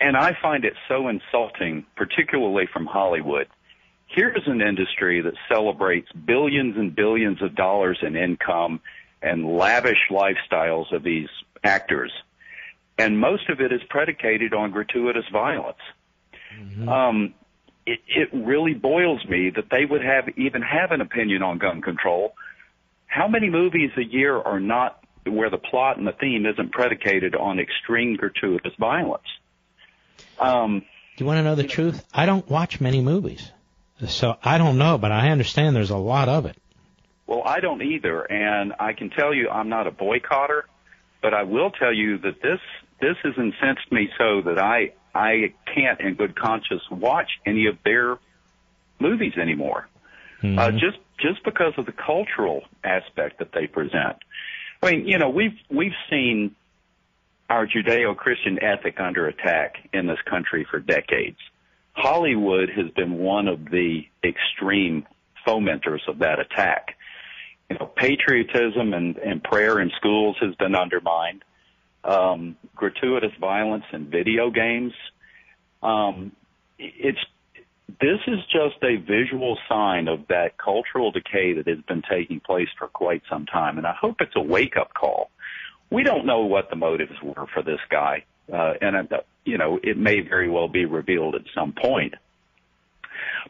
And I find it so insulting, particularly from Hollywood. Here's an industry that celebrates billions and billions of dollars in income and lavish lifestyles of these actors. And most of it is predicated on gratuitous violence. Um, it, it really boils me that they would have even have an opinion on gun control. How many movies a year are not where the plot and the theme isn't predicated on extreme gratuitous violence? Um, Do you want to know the truth? I don't watch many movies. So I don't know, but I understand there's a lot of it. Well, I don't either, and I can tell you I'm not a boycotter, but I will tell you that this this has incensed me so that I I can't in good conscience watch any of their movies anymore. Uh, just just because of the cultural aspect that they present. I mean, you know, we've we've seen our Judeo-Christian ethic under attack in this country for decades. Hollywood has been one of the extreme fomenters of that attack. You know, patriotism and, and prayer in schools has been undermined. Um, gratuitous violence in video games. Um, it's this is just a visual sign of that cultural decay that has been taking place for quite some time, and I hope it's a wake up call. We don't know what the motives were for this guy, uh, and uh, you know it may very well be revealed at some point.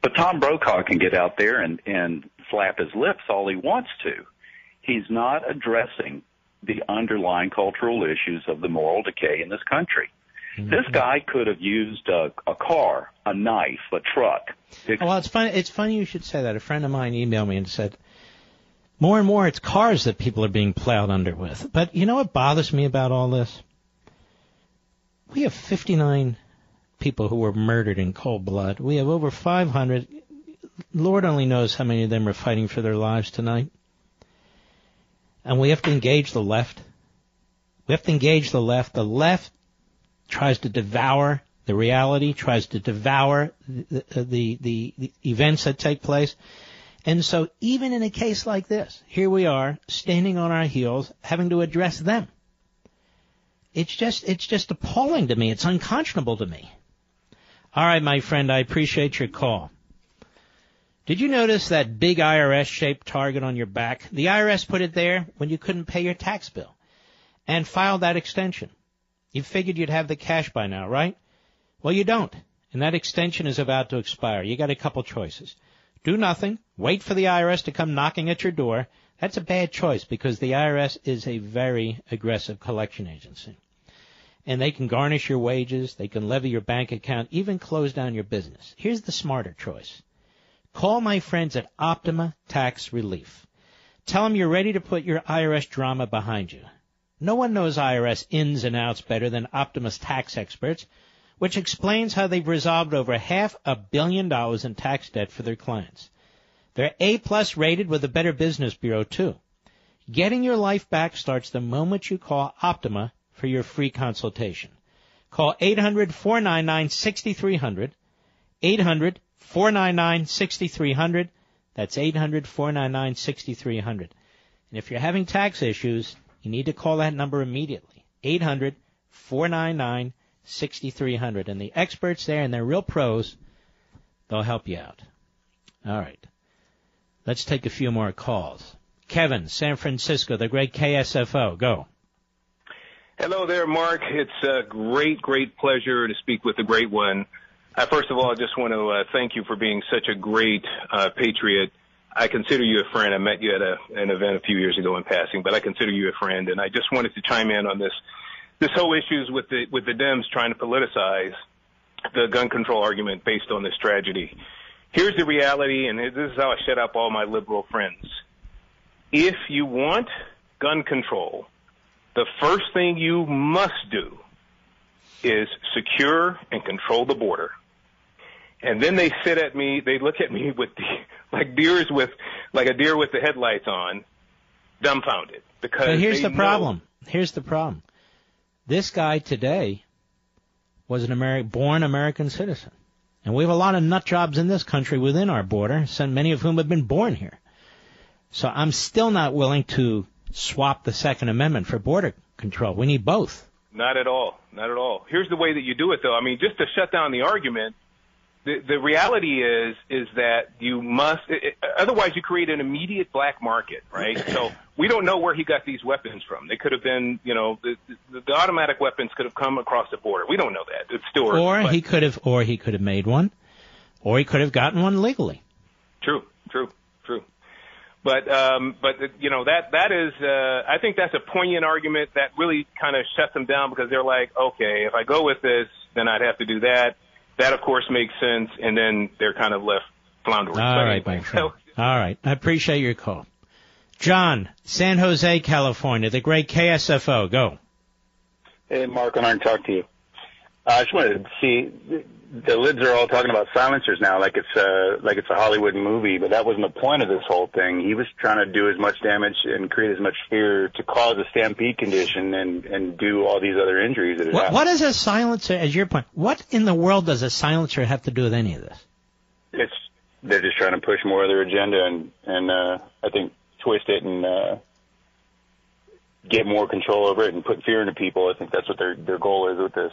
But Tom Brokaw can get out there and, and flap his lips all he wants to. He's not addressing the underlying cultural issues of the moral decay in this country. This guy could have used a, a car, a knife, a truck. Oh, well, it's funny. It's funny you should say that. A friend of mine emailed me and said, more and more it's cars that people are being plowed under with. But you know what bothers me about all this? We have 59 people who were murdered in cold blood. We have over 500. Lord only knows how many of them are fighting for their lives tonight. And we have to engage the left. We have to engage the left. The left tries to devour the reality, tries to devour the, the, the, the events that take place. And so even in a case like this, here we are standing on our heels having to address them. It's just, it's just appalling to me. It's unconscionable to me. All right, my friend, I appreciate your call. Did you notice that big IRS shaped target on your back? The IRS put it there when you couldn't pay your tax bill and filed that extension. You figured you'd have the cash by now, right? Well, you don't. And that extension is about to expire. You got a couple choices. Do nothing. Wait for the IRS to come knocking at your door. That's a bad choice because the IRS is a very aggressive collection agency. And they can garnish your wages, they can levy your bank account, even close down your business. Here's the smarter choice. Call my friends at Optima Tax Relief. Tell them you're ready to put your IRS drama behind you. No one knows IRS ins and outs better than Optima's tax experts, which explains how they've resolved over half a billion dollars in tax debt for their clients. They're A plus rated with the Better Business Bureau too. Getting your life back starts the moment you call Optima for your free consultation. Call 800-499-6300, 800-499-6300. That's 800-499-6300. And if you're having tax issues, you need to call that number immediately. 800-499-6300. And the experts there, and they're real pros, they'll help you out. All right. Let's take a few more calls. Kevin, San Francisco, the great KSFO. Go. Hello there, Mark. It's a great, great pleasure to speak with the great one. Uh, first of all, I just want to uh, thank you for being such a great uh, patriot. I consider you a friend. I met you at a, an event a few years ago in passing, but I consider you a friend, and I just wanted to chime in on this this whole issues with the with the Dems trying to politicize the gun control argument based on this tragedy. Here's the reality, and this is how I shut up all my liberal friends. If you want gun control, the first thing you must do is secure and control the border. And then they sit at me, they look at me with the, like deers with, like a deer with the headlights on, dumbfounded. Because But here's the problem. Here's the problem. This guy today was an Ameri- born American citizen. And we have a lot of nut jobs in this country within our border, many of whom have been born here. So I'm still not willing to swap the Second Amendment for border control. We need both. Not at all. Not at all. Here's the way that you do it, though. I mean, just to shut down the argument, the, the reality is is that you must. It, otherwise, you create an immediate black market, right? So we don't know where he got these weapons from. They could have been, you know, the, the, the automatic weapons could have come across the border. We don't know that. It's still Or but- he could have, or he could have made one, or he could have gotten one legally. True, true, true. But um, but you know that that is uh, I think that's a poignant argument that really kind of shuts them down because they're like, okay, if I go with this, then I'd have to do that. That of course makes sense, and then they're kind of left floundering. All But right, anyway, my friend. All right. I appreciate your call. John, San Jose, California, the great KSFO. Go. Hey, Mark, I want to talk to you. Uh, I just wanted to see the lids are all talking about silencers now, like it's uh like it's a Hollywood movie, but that wasn't the point of this whole thing. He was trying to do as much damage and create as much fear to cause a stampede condition and and do all these other injuries that What, what does a silencer, as your point, what in the world does a silencer have to do with any of this? It's they're just trying to push more of their agenda and and uh I think twist it and uh get more control over it and put fear into people. I think that's what their their goal is with this.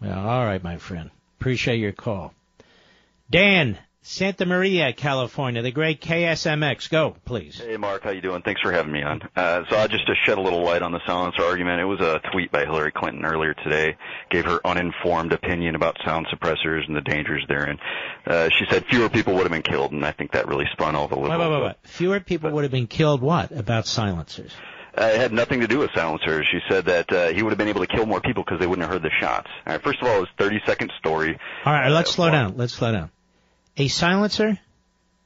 Well, all right, my friend. Appreciate your call. Dan, Santa Maria, California, the great KSMX. Go, please. Hey, Mark, how you doing? Thanks for having me on. Uh, so, I just to shed a little light on the silencer argument. It was a tweet by Hillary Clinton earlier today. Gave her uninformed opinion about sound suppressors and the dangers therein. Uh, she said fewer people would have been killed, and I think that really spun all the Wait, wait, wait, wait. Fewer people would have been killed. What about silencers? Uh, it had nothing to do with silencers. She said that uh, he would have been able to kill more people because they wouldn't have heard the shots. All right, first of all, it was 30 second story. All right, let's slow down. Let's slow down. A silencer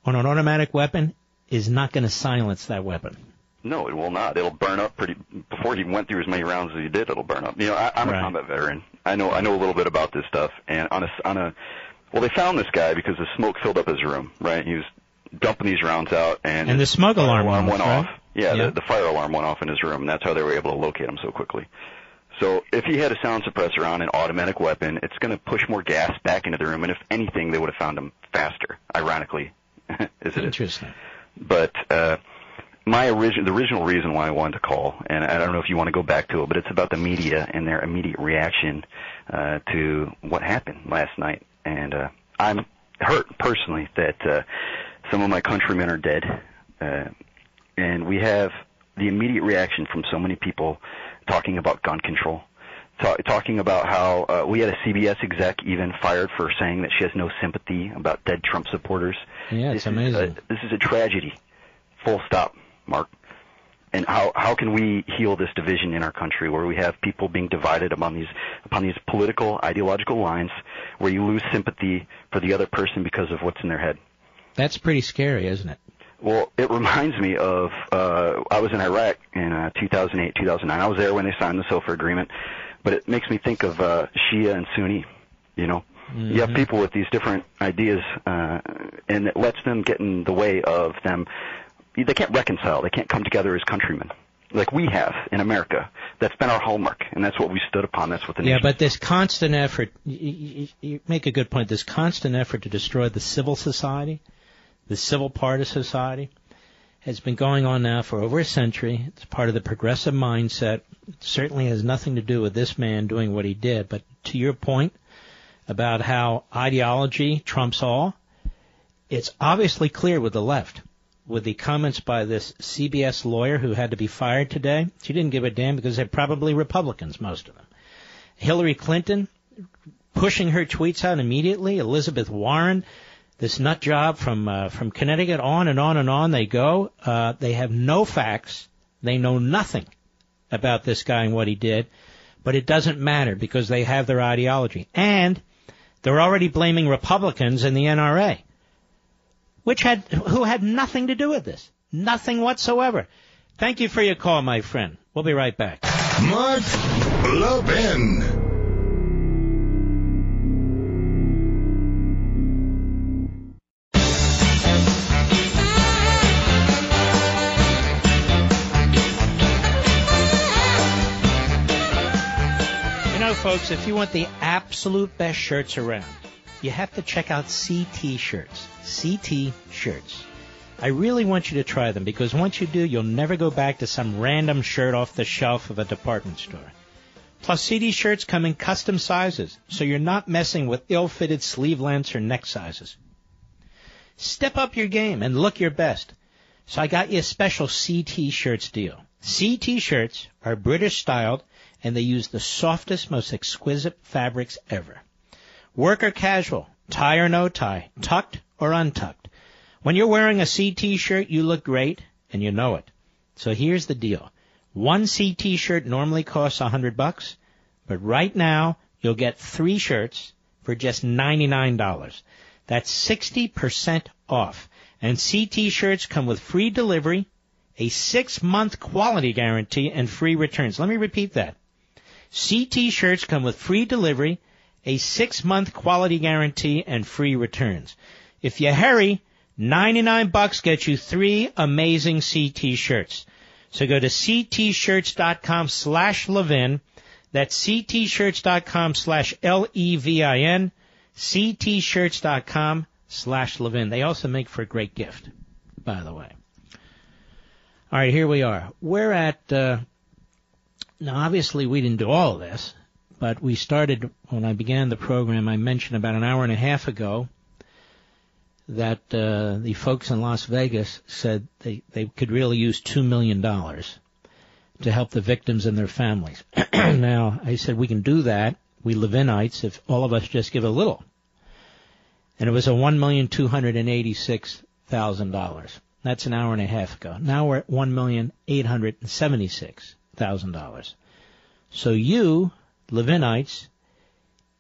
on an automatic weapon is not going to silence that weapon. No, it will not. It'll burn up pretty before he went through as many rounds as he did. It'll burn up. You know, I, I'm Right. a combat veteran. I know I know a little bit about this stuff. And on a on a well, they found this guy because the smoke filled up his room. Right, he was dumping these rounds out, and And the smoke alarm alarm went off. Yeah, Yeah. The, the fire alarm went off in his room, and that's how they were able to locate him so quickly. So if he had a sound suppressor on, an automatic weapon, it's going to push more gas back into the room, and if anything, they would have found him faster. Ironically, as it is. Interesting. But uh, my original, the original reason why I wanted to call, and I don't know if you want to go back to it, but it's about the media and their immediate reaction uh, to what happened last night. And uh, I'm hurt personally that uh, some of my countrymen are dead, uh, and we have the immediate reaction from so many people talking about gun control. Ta- talking about how uh, we had a CBS exec even fired for saying that she has no sympathy about dead Trump supporters. Yeah, it's This is a- amazing. this is a tragedy. Full stop, Mark. And how how can we heal this division in our country where we have people being divided upon these upon these political ideological lines where you lose sympathy for the other person because of what's in their head? That's pretty scary, isn't it? Well, it reminds me of uh, I was in Iraq in uh, 2008, 2009. I was there when they signed the SOFA agreement, but it makes me think of uh, Shia and Sunni. You know, you have Mhm. people with these different ideas, uh, and it lets them get in the way of them. They can't reconcile. They can't come together as countrymen, like we have in America. That's been our hallmark, and that's what we stood upon. That's what the Yeah, nation. but this constant effort, you, you, you make a good point, this constant effort to destroy the civil society, the civil part of society, has been going on now for over a century. It's part of the progressive mindset. It certainly has nothing to do with this man doing what he did. But to your point about how ideology trumps all, it's obviously clear with the left. With the comments by this CBS lawyer who had to be fired today, she didn't give a damn because they're probably Republicans, most of them. Hillary Clinton pushing her tweets out immediately. Elizabeth Warren, this nut job from uh, from Connecticut, on and on and on they go. Uh, they have no facts. They know nothing about this guy and what he did, but it doesn't matter because they have their ideology and they're already blaming Republicans and the NRA, which had who had nothing to do with this, nothing whatsoever. Thank you for your call, my friend. We'll be right back. Mark Levin. Folks, if you want the absolute best shirts around, you have to check out CT shirts. CT shirts. I really want you to try them because once you do, you'll never go back to some random shirt off the shelf of a department store. Plus, CT shirts come in custom sizes, so you're not messing with ill-fitted sleeve lengths or neck sizes. Step up your game and look your best. So I got you a special CT shirts deal. CT shirts are British styled and they use the softest, most exquisite fabrics ever. Work or casual, tie or no tie, tucked or untucked. When you're wearing a CT shirt, you look great and you know it. So here's the deal. One CT shirt normally costs a hundred bucks, but right now you'll get three shirts for just $99. That's 60% off. And CT shirts come with free delivery, a six month quality guarantee, and free returns. Let me repeat that. CT shirts come with free delivery, a six month quality guarantee, and free returns. If you hurry, 99 bucks gets you three amazing CT shirts. So go to ctshirts.com slash Levin. That's ctshirts.com slash L-E-V-I-N. ctshirts.com slash Levin. They also make for a great gift, by the way. All right, here we are. We're at, uh, now obviously we didn't do all of this, but we started, when I began the program, I mentioned about an hour and a half ago that uh, the folks in Las Vegas said they, they could really use $2 million to help the victims and their families. now, I said we can do that, we Levinites, if all of us just give a little. And it was a $1,286,000. That's an hour and a half ago. Now we're at one million eight hundred and seventy-six thousand dollars. So you, Levinites,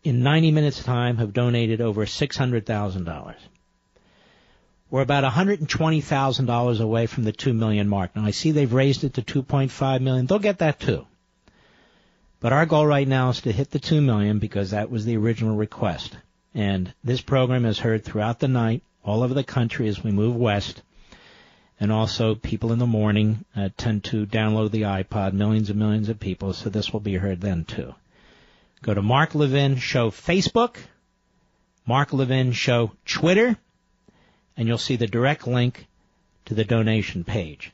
in 90 minutes time have donated over $600,000. We're about $120,000 away from the 2 million mark. Now I see they've raised it to 2.5 million. They'll get that too. But our goal right now is to hit the 2 million because that was the original request. And this program is heard throughout the night all over the country as we move west. And also people in the morning uh, tend to download the iPod, millions and millions of people, so this will be heard then too. Go to Mark Levin Show Facebook, Mark Levin Show Twitter, and you'll see the direct link to the donation page.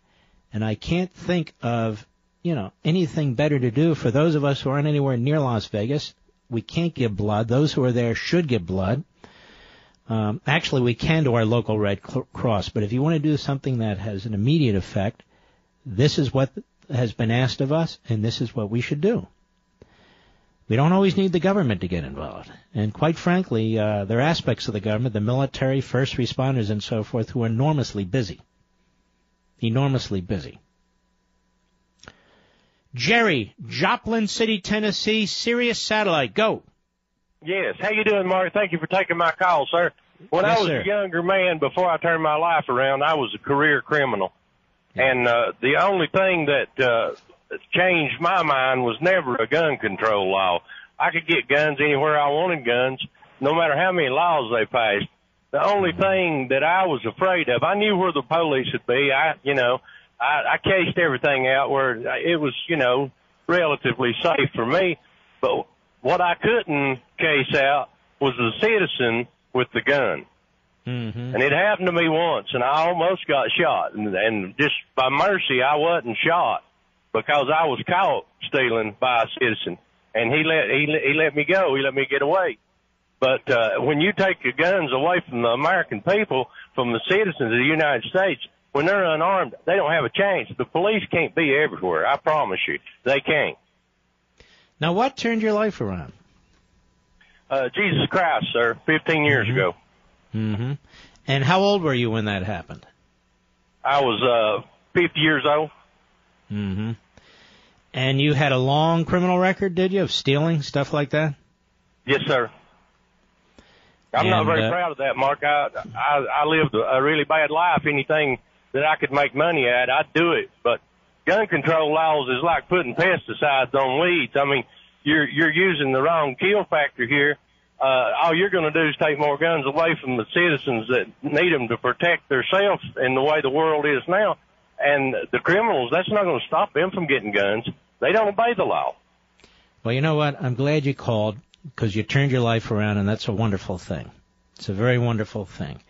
And I can't think of, you know, anything better to do for those of us who aren't anywhere near Las Vegas. We can't give blood. Those who are there should give blood. Um, actually, we can to our local Red Cross, but if you want to do something that has an immediate effect, this is what has been asked of us, and this is what we should do. We don't always need the government to get involved. And quite frankly, uh, there are aspects of the government, the military, first responders, and so forth, who are enormously busy. Enormously busy. Jerry, Joplin City, Tennessee, Sirius Satellite, go. Yes. How you doing, Mark? Thank you for taking my call, sir. When Yes, I was sir. a younger man, before I turned my life around, I was a career criminal. And uh, the only thing that uh, changed my mind was never a gun control law. I could get guns anywhere I wanted guns, no matter how many laws they passed. The only thing that I was afraid of, I knew where the police would be. I, you know, I, I cased everything out where it was, you know, relatively safe for me. But what I couldn't case out was the citizen with the gun. Mm-hmm. And it happened to me once, and I almost got shot. And, and just by mercy, I wasn't shot because I was caught stealing by a citizen, and he let he he let me go. He let me get away. But uh, when you take the guns away from the American people, from the citizens of the United States, when they're unarmed, they don't have a chance. The police can't be everywhere. I promise you, they can't. Now, what turned your life around? Uh, Jesus Christ, sir, 15 years ago. Mm-hmm. And how old were you when that happened? I was uh 50 years old. Mm-hmm. And you had a long criminal record, did you, of stealing stuff like that? Yes, sir. I'm not very uh, proud of that, Mark. I, I I lived a really bad life. Anything that I could make money at, I'd do it. But gun control laws is like putting pesticides on weeds. I mean, you're you're using the wrong kill factor here. Uh, all you're going to do is take more guns away from the citizens that need them to protect themselves in the way the world is now. And the criminals, that's not going to stop them from getting guns. They don't obey the law. Well, you know what? I'm glad you called because you turned your life around, and that's a wonderful thing. It's a very wonderful thing.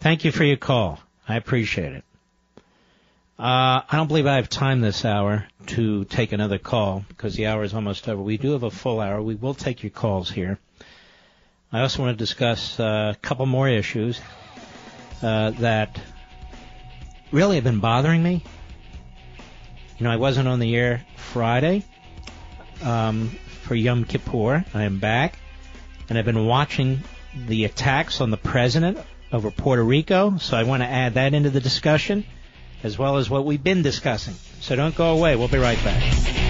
Thank you for your call. I appreciate it. Uh, I don't believe I have time this hour to take another call because the hour is almost over. We do have a full hour. We will take your calls here. I also want to discuss uh, a couple more issues uh, that really have been bothering me. You know, I wasn't on the air Friday um, for Yom Kippur. I am back, and I've been watching the attacks on the president over Puerto Rico, so I want to add that into the discussion, as well as what we've been discussing. So don't go away. We'll be right back.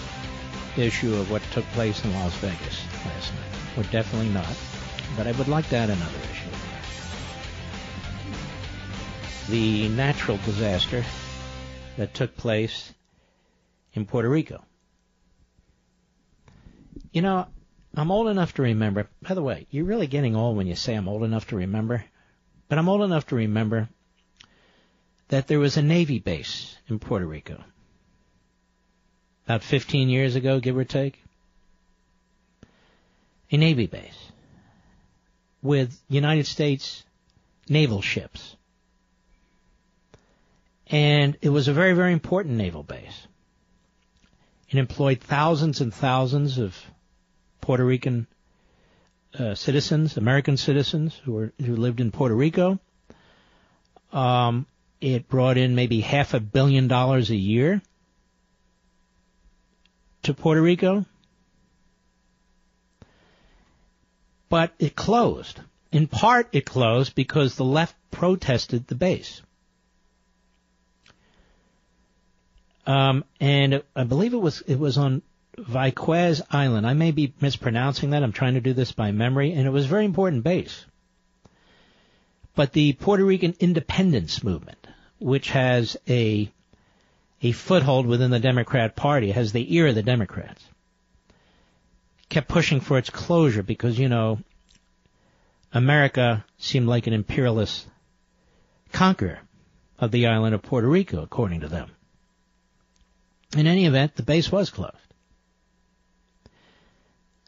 issue of what took place in Las Vegas last night. We're definitely not. But I would like to add another issue. The natural disaster that took place in Puerto Rico. You know, I'm old enough to remember. By the way, you're really getting old when you say I'm old enough to remember. But I'm old enough to remember that there was a Navy base in Puerto Rico. About 15 years ago, give or take. A Navy base with United States naval ships. And it was a very, very important naval base. It employed thousands and thousands of Puerto Rican uh, citizens, American citizens who were who lived in Puerto Rico. Um, it brought in maybe half a billion dollars a year to Puerto Rico, but it closed. In part, it closed because the left protested the base. Um, and I believe it was it was on Viquez Island. I may be mispronouncing that. I'm trying to do this by memory, and it was a very important base. But the Puerto Rican independence movement, which has a a foothold within the Democrat Party, has the ear of the Democrats, kept pushing for its closure because, you know, America seemed like an imperialist conqueror of the island of Puerto Rico, according to them. In any event, the base was closed.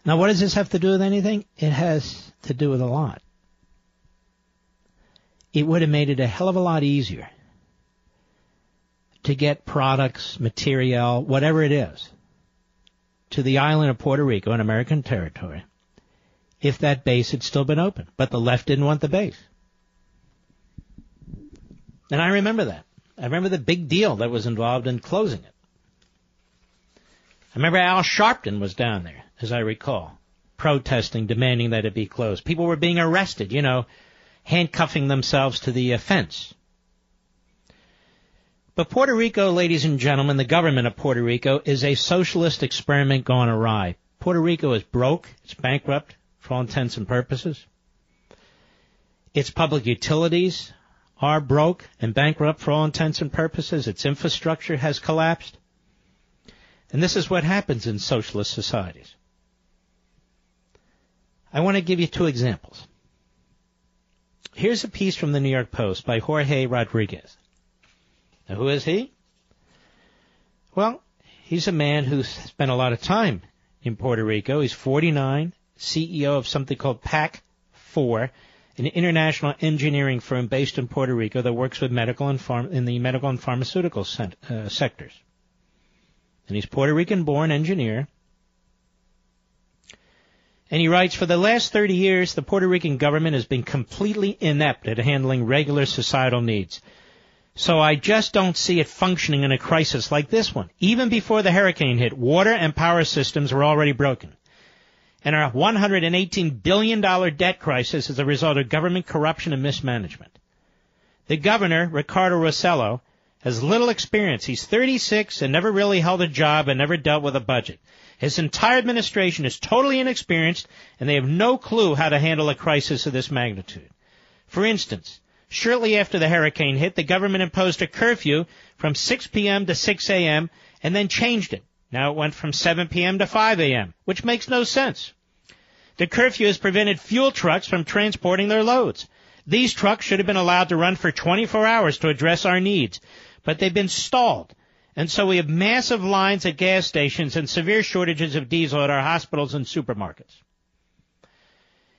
Now, what does this have to do with anything? It has to do with a lot. It would have made it a hell of a lot easier to get products, material, whatever it is, to the island of Puerto Rico, an American territory, if that base had still been open. But the left didn't want the base. And I remember that. I remember the big deal that was involved in closing it. I remember Al Sharpton was down there, as I recall, protesting, demanding that it be closed. People were being arrested, you know, handcuffing themselves to the fence. But Puerto Rico, ladies and gentlemen, the government of Puerto Rico is a socialist experiment gone awry. Puerto Rico is broke, it's bankrupt for all intents and purposes. Its public utilities are broke and bankrupt for all intents and purposes. Its infrastructure has collapsed. And this is what happens in socialist societies. I want to give you two examples. Here's a piece from the New York Post by Jorge Rodriguez. Now, who is he? Well, he's a man who's spent a lot of time in Puerto Rico. He's 49, CEO of something called PAC 4, an international engineering firm based in Puerto Rico that works with medical and farm, in the medical and pharmaceutical cent, uh, sectors. And he's Puerto Rican born engineer. And he writes, for the last 30 years, the Puerto Rican government has been completely inept at handling regular societal needs. So I just don't see it functioning in a crisis like this one. Even before the hurricane hit, water and power systems were already broken. And our $118 billion debt crisis is a result of government corruption and mismanagement. The governor, Ricardo Rossello, has little experience. He's 36 and never really held a job and never dealt with a budget. His entire administration is totally inexperienced and they have no clue how to handle a crisis of this magnitude. For instance, shortly after the hurricane hit, the government imposed a curfew from 6 p.m. to 6 a.m. and then changed it. Now it went from 7 p.m. to 5 a.m., which makes no sense. The curfew has prevented fuel trucks from transporting their loads. These trucks should have been allowed to run for 24 hours to address our needs, but they've been stalled. And so we have massive lines at gas stations and severe shortages of diesel at our hospitals and supermarkets.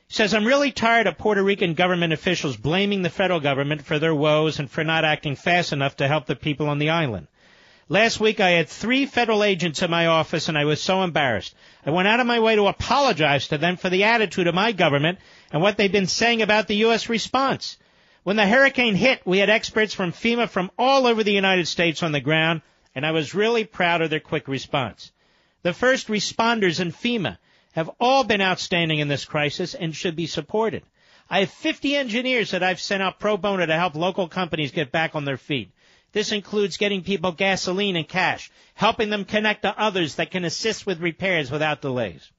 Says, I'm really tired of Puerto Rican government officials blaming the federal government for their woes and for not acting fast enough to help the people on the island. Last week I had three federal agents in my office and I was so embarrassed. I went out of my way to apologize to them for the attitude of my government and what they've been saying about the U.S. response. When the hurricane hit, we had experts from FEMA from all over the United States on the ground, and I was really proud of their quick response. The first responders in FEMA have all been outstanding in this crisis and should be supported. I have 50 engineers that I've sent out pro bono to help local companies get back on their feet. This includes getting people gasoline and cash, helping them connect to others that can assist with repairs without delays.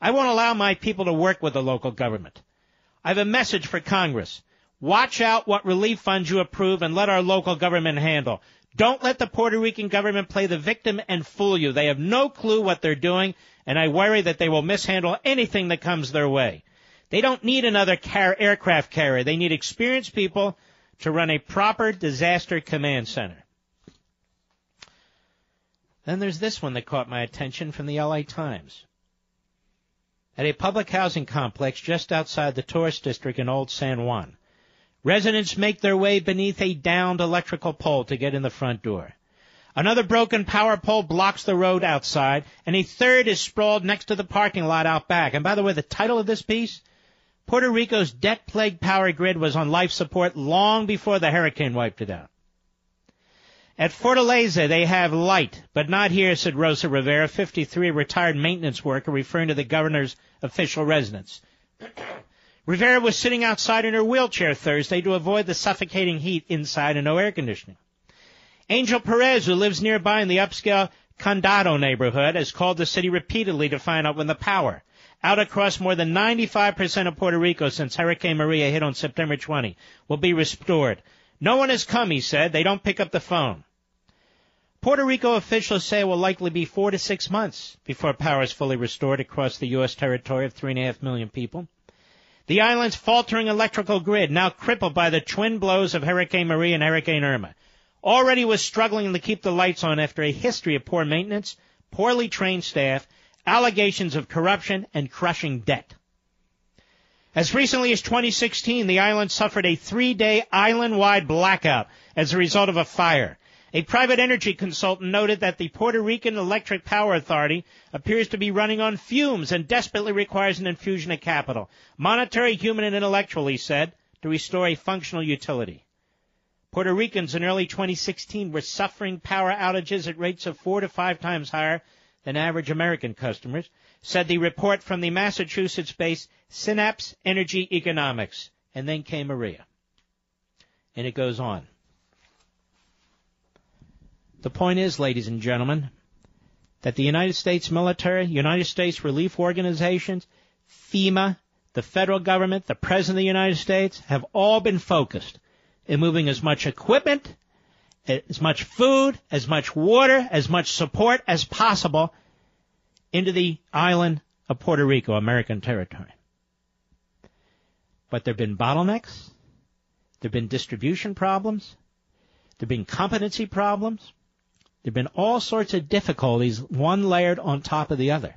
I won't allow my people to work with the local government. I have a message for Congress. Watch out what relief funds you approve and let our local government handle. Don't let the Puerto Rican government play the victim and fool you. They have no clue what they're doing, and I worry that they will mishandle anything that comes their way. They don't need another car- aircraft carrier. They need experienced people to run a proper disaster command center. Then there's this one that caught my attention from the LA Times. At a public housing complex just outside the tourist district in Old San Juan, residents make their way beneath a downed electrical pole to get in the front door. Another broken power pole blocks the road outside, and a third is sprawled next to the parking lot out back. And by the way, the title of this piece Puerto Rico's debt-plagued power grid was on life support long before the hurricane wiped it out. At Fortaleza, they have light, but not here, said Rosa Rivera, 53, a retired maintenance worker, referring to the governor's official residence. Rivera was sitting outside in her wheelchair Thursday to avoid the suffocating heat inside and no air conditioning. Angel Perez, who lives nearby in the upscale Condado neighborhood, has called the city repeatedly to find out when the power out across more than 95% of Puerto Rico since Hurricane Maria hit on September 20 will be restored. No one has come, he said. They don't pick up the phone. Puerto Rico officials say it will likely be four to six months before power is fully restored across the U.S. territory of three and a half million people. The island's faltering electrical grid, now crippled by the twin blows of Hurricane Maria and Hurricane Irma, already was struggling to keep the lights on after a history of poor maintenance, poorly trained staff, allegations of corruption, and crushing debt. As recently as 2016, the island suffered a three-day island-wide blackout as a result of a fire. A private energy consultant noted that the Puerto Rican Electric Power Authority appears to be running on fumes and desperately requires an infusion of capital, monetary, human, and intellectual, he said, to restore a functional utility. Puerto Ricans in early 2016 were suffering power outages at rates of four to five times higher than average American customers, said the report from the Massachusetts-based Synapse Energy Economics. And then came Maria. And it goes on. The point is, ladies and gentlemen, that the United States military, United States relief organizations, FEMA, the federal government, the President of the United States have all been focused in moving as much equipment, as much food, as much water, as much support as possible into the island of Puerto Rico, American territory. But there have been bottlenecks, there have been distribution problems, there have been competency problems, there have been all sorts of difficulties, one layered on top of the other,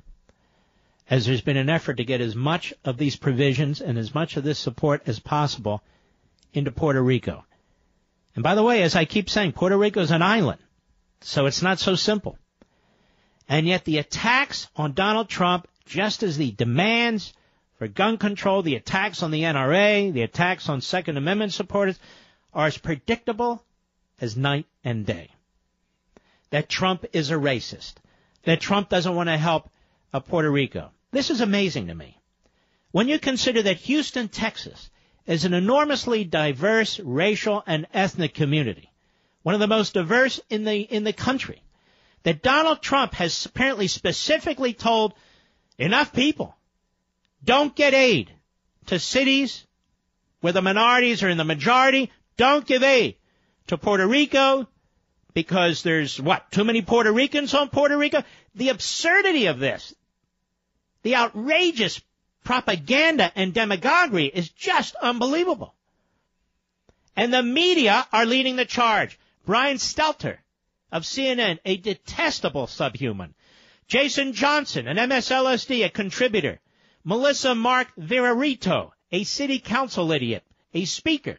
as there's been an effort to get as much of these provisions and as much of this support as possible into Puerto Rico. And by the way, as I keep saying, Puerto Rico is an island, so it's not so simple. And yet the attacks on Donald Trump, just as the demands for gun control, the attacks on the NRA, the attacks on Second Amendment supporters, are as predictable as night and day that Trump is a racist, that Trump doesn't want to help uh, Puerto Rico. This is amazing to me. When you consider that Houston, Texas is an enormously diverse racial and ethnic community, one of the most diverse in the, in the country, that Donald Trump has apparently specifically told enough people, don't get aid to cities where the minorities are in the majority, don't give aid to Puerto Rico, because there's what, too many Puerto Ricans on Puerto Rico? The absurdity of this, the outrageous propaganda and demagoguery is just unbelievable. And the media are leading the charge. Brian Stelter of CNN, a detestable subhuman. Jason Johnson, an MSLSD, a contributor. Melissa Mark Viverito, a city council idiot, a speaker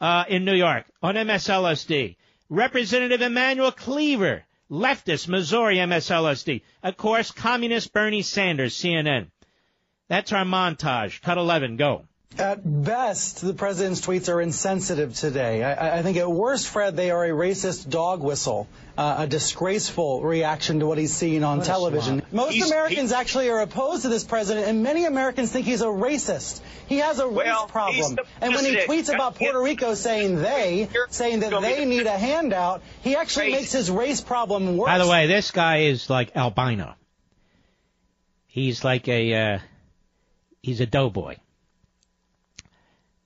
uh, in New York on MSLSD. Representative Emmanuel Cleaver, leftist, Missouri MSLSD. Of course, communist Bernie Sanders, CNN. That's our montage. Cut 11, go. At best, the president's tweets are insensitive today. I, I think at worst, Fred, they are a racist dog whistle, uh, a disgraceful reaction to what he's seen on What television. Most He's- Americans actually are opposed to this president, and many Americans think he's a racist. He has a Well, race problem. And when he tweets about Puerto Rico saying they, saying that they need a handout, he actually makes his race problem worse. By the way, this guy is like albino. He's like a, uh, he's a doughboy.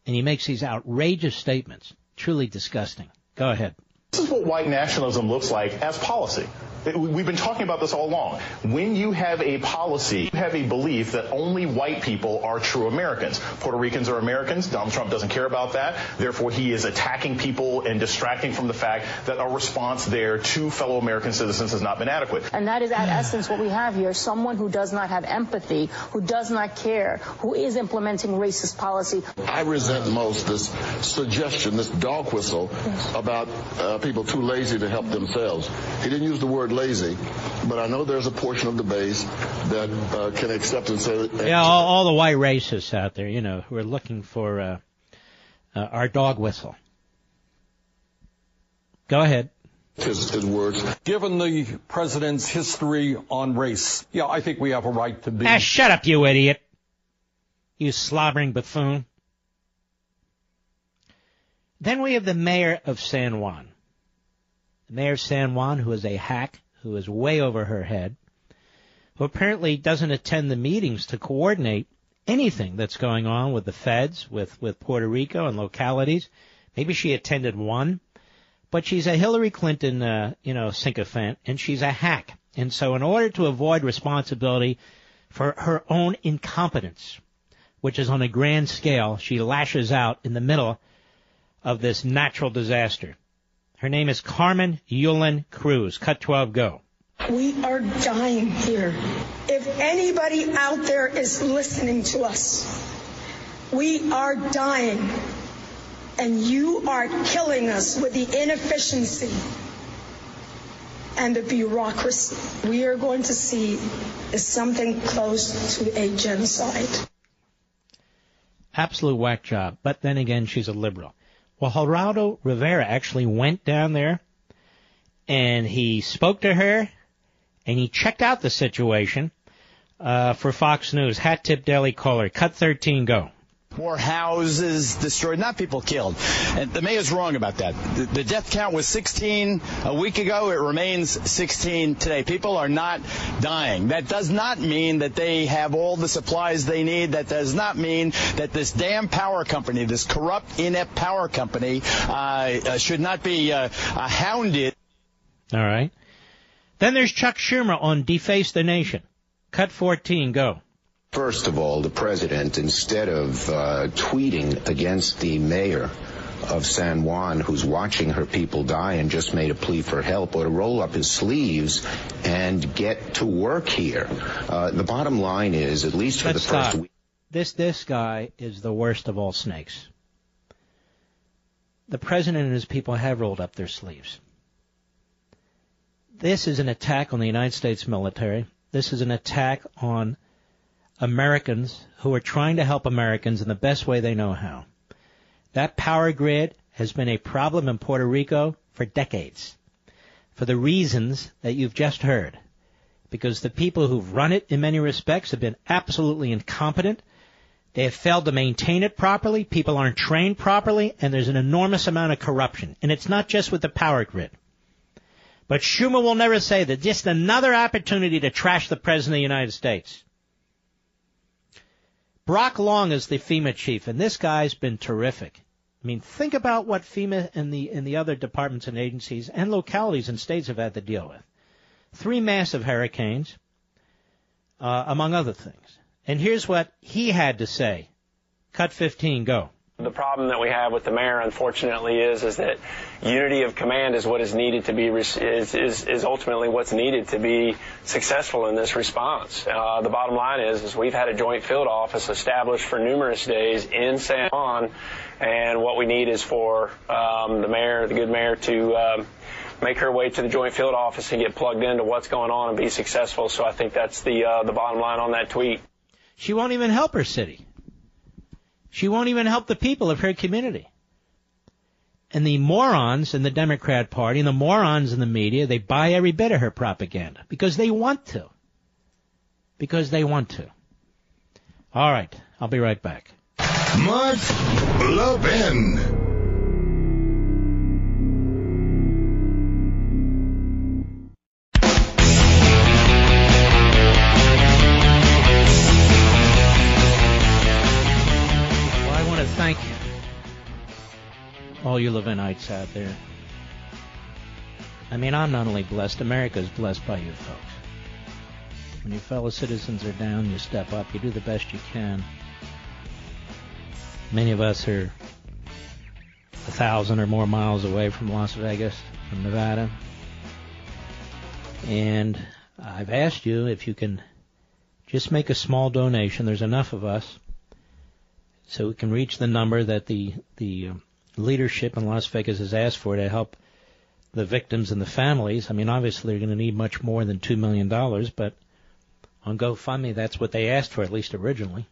And he makes these outrageous statements. Truly disgusting. Go ahead. This is what white nationalism looks like as policy. It- we- We've been talking about this all along. When you have a policy, you have a belief that only white people are true Americans. Puerto Ricans are Americans. Donald Trump doesn't care about that. Therefore, he is attacking people and distracting from the fact that a response there to fellow American citizens has not been adequate. And that is at essence what we have here, someone who does not have empathy, who does not care, who is implementing racist policy. I resent most this suggestion, this dog whistle about uh, people too lazy to help themselves. He didn't use the word lazy, but I know there's a portion of the base that uh, can accept and say, Yeah, all, all the white racists out there, you know, who are looking for uh, uh, our dog whistle. Go ahead. His, his words. Given the president's history on race, yeah, I think we have a right to be. Ah, shut up, you idiot. You slobbering buffoon. Then we have the mayor of San Juan. Mayor San Juan, who is a hack, who is way over her head, who apparently doesn't attend the meetings to coordinate anything that's going on with the feds, with, with Puerto Rico and localities. Maybe she attended one, but she's a Hillary Clinton, uh, you know, sycophant, and she's a hack. And so in order to avoid responsibility for her own incompetence, which is on a grand scale, she lashes out in the middle of this natural disaster. Her name is Carmen Yulin Cruz. Cut 12, go. We are dying here. If anybody out there is listening to us, we are dying. And you are killing us with the inefficiency and the bureaucracy. We are going to see is something close to a genocide. Absolute whack job. But then again, she's a liberal. Well, Geraldo Rivera actually went down there and he spoke to her and he checked out the situation uh, for Fox News. Hat tip Daily Caller. Cut 13, go. More houses destroyed, not people killed. And the mayor's wrong about that. The, the death count was 16 a week ago. It remains 16 today. People are not dying. That does not mean that they have all the supplies they need. That does not mean that this damn power company, this corrupt, inept power company, uh, uh, should not be uh, uh, hounded. All right. Then there's Chuck Schumer on Deface the Nation. Cut 14, go. First of all, the president, instead of uh, tweeting against the mayor of San Juan, who's watching her people die and just made a plea for help, ought to roll up his sleeves and get to work here. Uh, the bottom line is, at least for Let's the first stop. week. This this guy is the worst of all snakes. The president and his people have rolled up their sleeves. This is an attack on the United States military. This is an attack on Americans who are trying to help Americans in the best way they know how. That power grid has been a problem in Puerto Rico for decades. For the reasons that you've just heard. Because the people who've run it in many respects have been absolutely incompetent. They have failed to maintain it properly. People aren't trained properly, and there's an enormous amount of corruption. And it's not just with the power grid. But Schumer will never say that just another opportunity to trash the President of the United States. Brock Long is the FEMA chief, and this guy's been terrific. I mean, think about what FEMA and the and the other departments and agencies and localities and states have had to deal with. Three massive hurricanes, uh, among other things. And here's what he had to say. Cut 15, go. The problem that we have with the mayor, unfortunately, is is that unity of command is what is needed to be is is, is ultimately what's needed to be successful in this response. Uh, the bottom line is is we've had a joint field office established for numerous days in San Juan, and what we need is for um, the mayor, the good mayor, to um, make her way to the joint field office and get plugged into what's going on and be successful. So I think that's the uh, the bottom line on that tweet. She won't even help her city. She won't even help the people of her community. And the morons in the Democrat Party and the morons in the media, they buy every bit of her propaganda because they want to. Because they want to. All right, I'll be right back. Mark Levin. All you Levinites out there. I mean, I'm not only blessed, America is blessed by you folks. When your fellow citizens are down, you step up, you do the best you can. Many of us are a thousand or more miles away from Las Vegas, from Nevada. And I've asked you if you can just make a small donation. There's enough of us so we can reach the number that the the uh, leadership in Las Vegas has asked for to help the victims and the families. I mean, obviously they're going to need much more than two million dollars, but on GoFundMe, that's what they asked for, at least originally.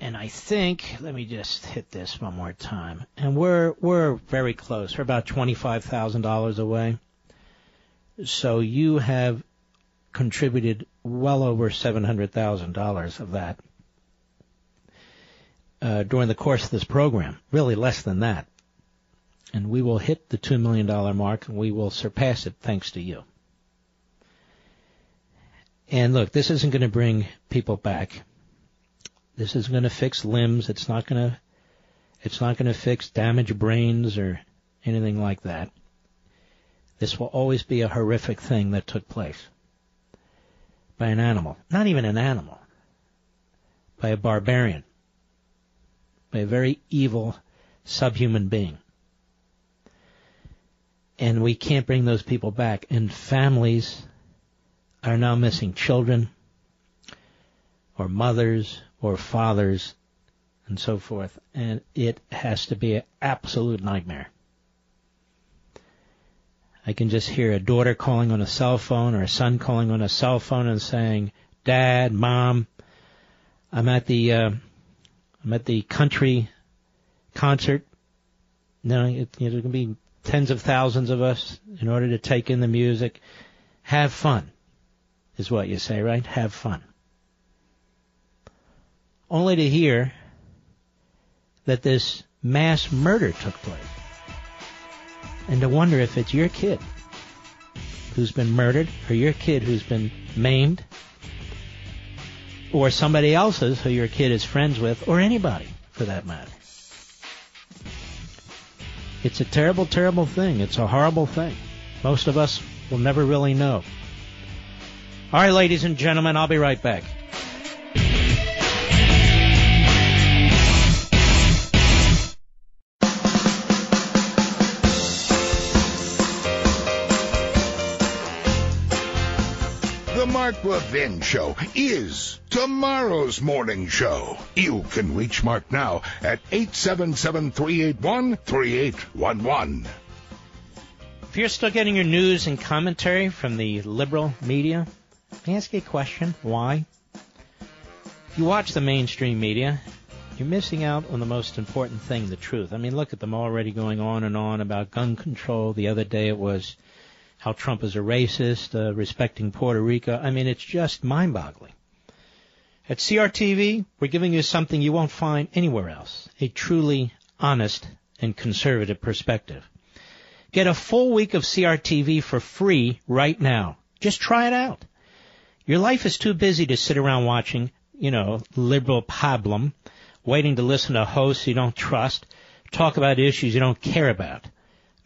And I think, let me just hit this one more time. And we're we're very close. We're about twenty five thousand dollars away. So you have contributed well over seven hundred thousand dollars of that uh, during the course of this program. Really less than that. And we will hit the $2 million mark and we will surpass it thanks to you. And look, this isn't going to bring people back. This isn't going to fix limbs. It's not going to, it's not going to fix damaged brains or anything like that. This will always be a horrific thing that took place by an animal. Not even an animal. By a barbarian by a very evil subhuman being. And we can't bring those people back. And families are now missing children, or mothers, or fathers, and so forth. And it has to be an absolute nightmare. I can just hear a daughter calling on a cell phone or a son calling on a cell phone and saying, Dad, Mom, I'm at the uh, I'm at the country concert. No, it, you know, there's going to be tens of thousands of us in order to take in the music. Have fun, is what you say, right? Have fun. Only to hear that this mass murder took place. And to wonder if it's your kid who's been murdered or your kid who's been maimed or somebody else's who your kid is friends with, or anybody for that matter. It's a terrible, terrible thing. It's a horrible thing. Most of us will never really know. All right, ladies and gentlemen, I'll be right back. Mark Levin Show is tomorrow's morning show. You can reach Mark now at 877-381-3811. If you're still getting your news and commentary from the liberal media, let me ask you a question. Why? If you watch the mainstream media, you're missing out on the most important thing, the truth. I mean, look at them already going on and on about gun control. The other day it was how Trump is a racist, uh, respecting Puerto Rico. I mean, it's just mind-boggling. At CRTV, we're giving you something you won't find anywhere else. A truly honest and conservative perspective. Get a full week of CRTV for free right now. Just try it out. Your life is too busy to sit around watching, you know, liberal pablum, waiting to listen to hosts you don't trust, talk about issues you don't care about.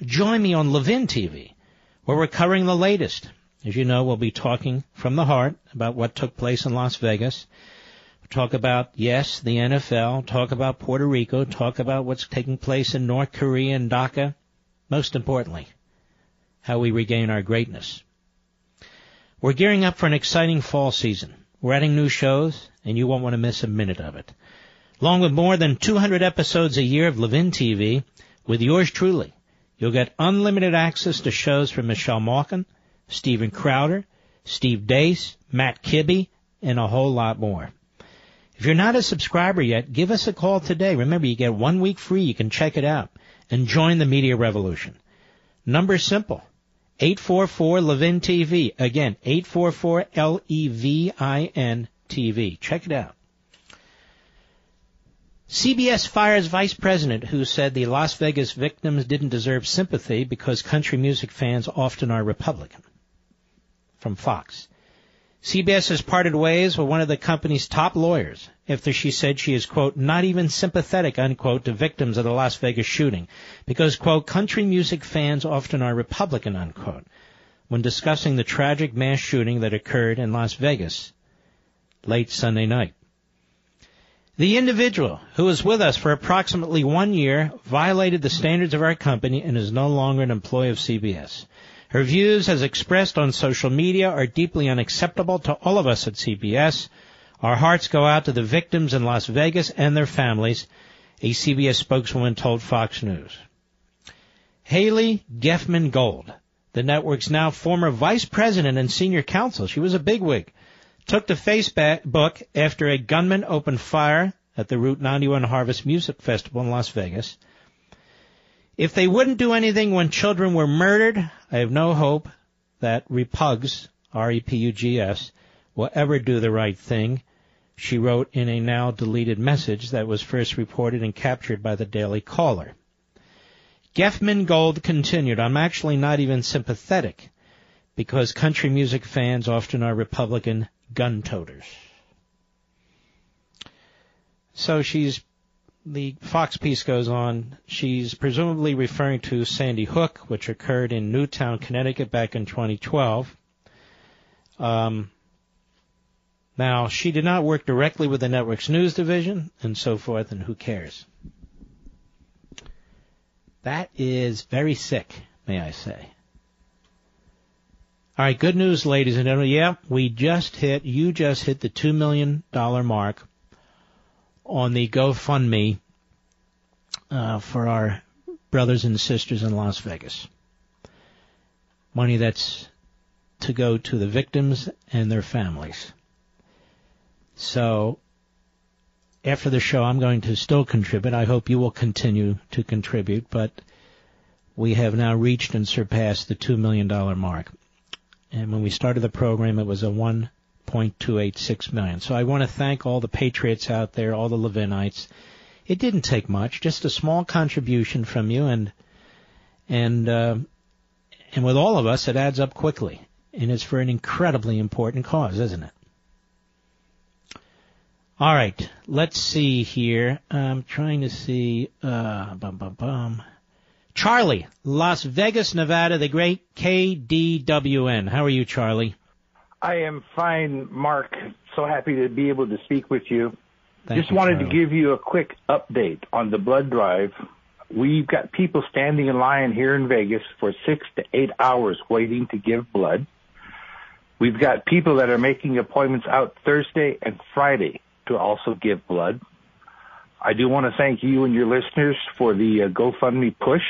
Join me on Levin TV, where we're covering the latest. As you know, we'll be talking from the heart about what took place in Las Vegas. Talk about, yes, the NFL, talk about Puerto Rico, talk about what's taking place in North Korea and DACA. Most importantly, how we regain our greatness. We're gearing up for an exciting fall season. We're adding new shows, and you won't want to miss a minute of it. Along with more than 200 episodes a year of Levin TV, with yours truly, you'll get unlimited access to shows from Michelle Malkin, Steven Crowder, Steve Deace, Matt Kibbe, and a whole lot more. If you're not a subscriber yet, give us a call today. Remember, you get one week free. You can check it out and join the media revolution. Number simple. 844 Levin TV. Again, 844 L-E-V-I-N TV. Check it out. CBS fires vice president who said the Las Vegas victims didn't deserve sympathy because country music fans often are Republican. From Fox. CBS has parted ways with one of the company's top lawyers after she said she is, quote, not even sympathetic, unquote, to victims of the Las Vegas shooting because, quote, country music fans often are Republican, unquote, when discussing the tragic mass shooting that occurred in Las Vegas late Sunday night. The individual who was with us for approximately one year violated the standards of our company and is no longer an employee of CBS. Her views as expressed on social media are deeply unacceptable to all of us at CBS. Our hearts go out to the victims in Las Vegas and their families, a CBS spokeswoman told Fox News. Haley Geffman Gold, the network's now former vice president and senior counsel, she was a bigwig, took to Facebook after a gunman opened fire at the Route 91 Harvest Music Festival in Las Vegas. If they wouldn't do anything when children were murdered, I have no hope that Repugs, R-E-P-U-G-S, will ever do the right thing, she wrote in a now deleted message that was first reported and captured by the Daily Caller. Geftman-Gold continued, I'm actually not even sympathetic because country music fans often are Republican gun toters. So she's the Fox piece goes on. She's presumably referring to Sandy Hook, which occurred in Newtown, Connecticut back in 2012. Um, now, she did not work directly with the network's news division and so forth, and who cares? That is very sick, may I say. All right, good news, ladies and gentlemen. Yeah, we just hit, you just hit the $2 million mark on the GoFundMe uh, for our brothers and sisters in Las Vegas. Money that's to go to the victims and their families. So, after the show, I'm going to still contribute. I hope you will continue to contribute, but we have now reached and surpassed the $2 million mark. And when we started the program, it was a 1.286 million. So I want to thank all the patriots out there, all the Levinites. It didn't take much, just a small contribution from you, and and uh, and with all of us, it adds up quickly, and it's for an incredibly important cause, isn't it? All right, let's see here. I'm trying to see. Uh, bum, bum, bum. Charlie, Las Vegas, Nevada, the great KDWN. How are you, Charlie? I am fine, Mark. So happy to be able to speak with you. Thank Just you, wanted Charlie. to give you a quick update on the blood drive. We've got people standing in line here in Vegas for six to eight hours waiting to give blood. We've got people that are making appointments out Thursday and Friday to also give blood. I do want to thank you and your listeners for the uh, GoFundMe push.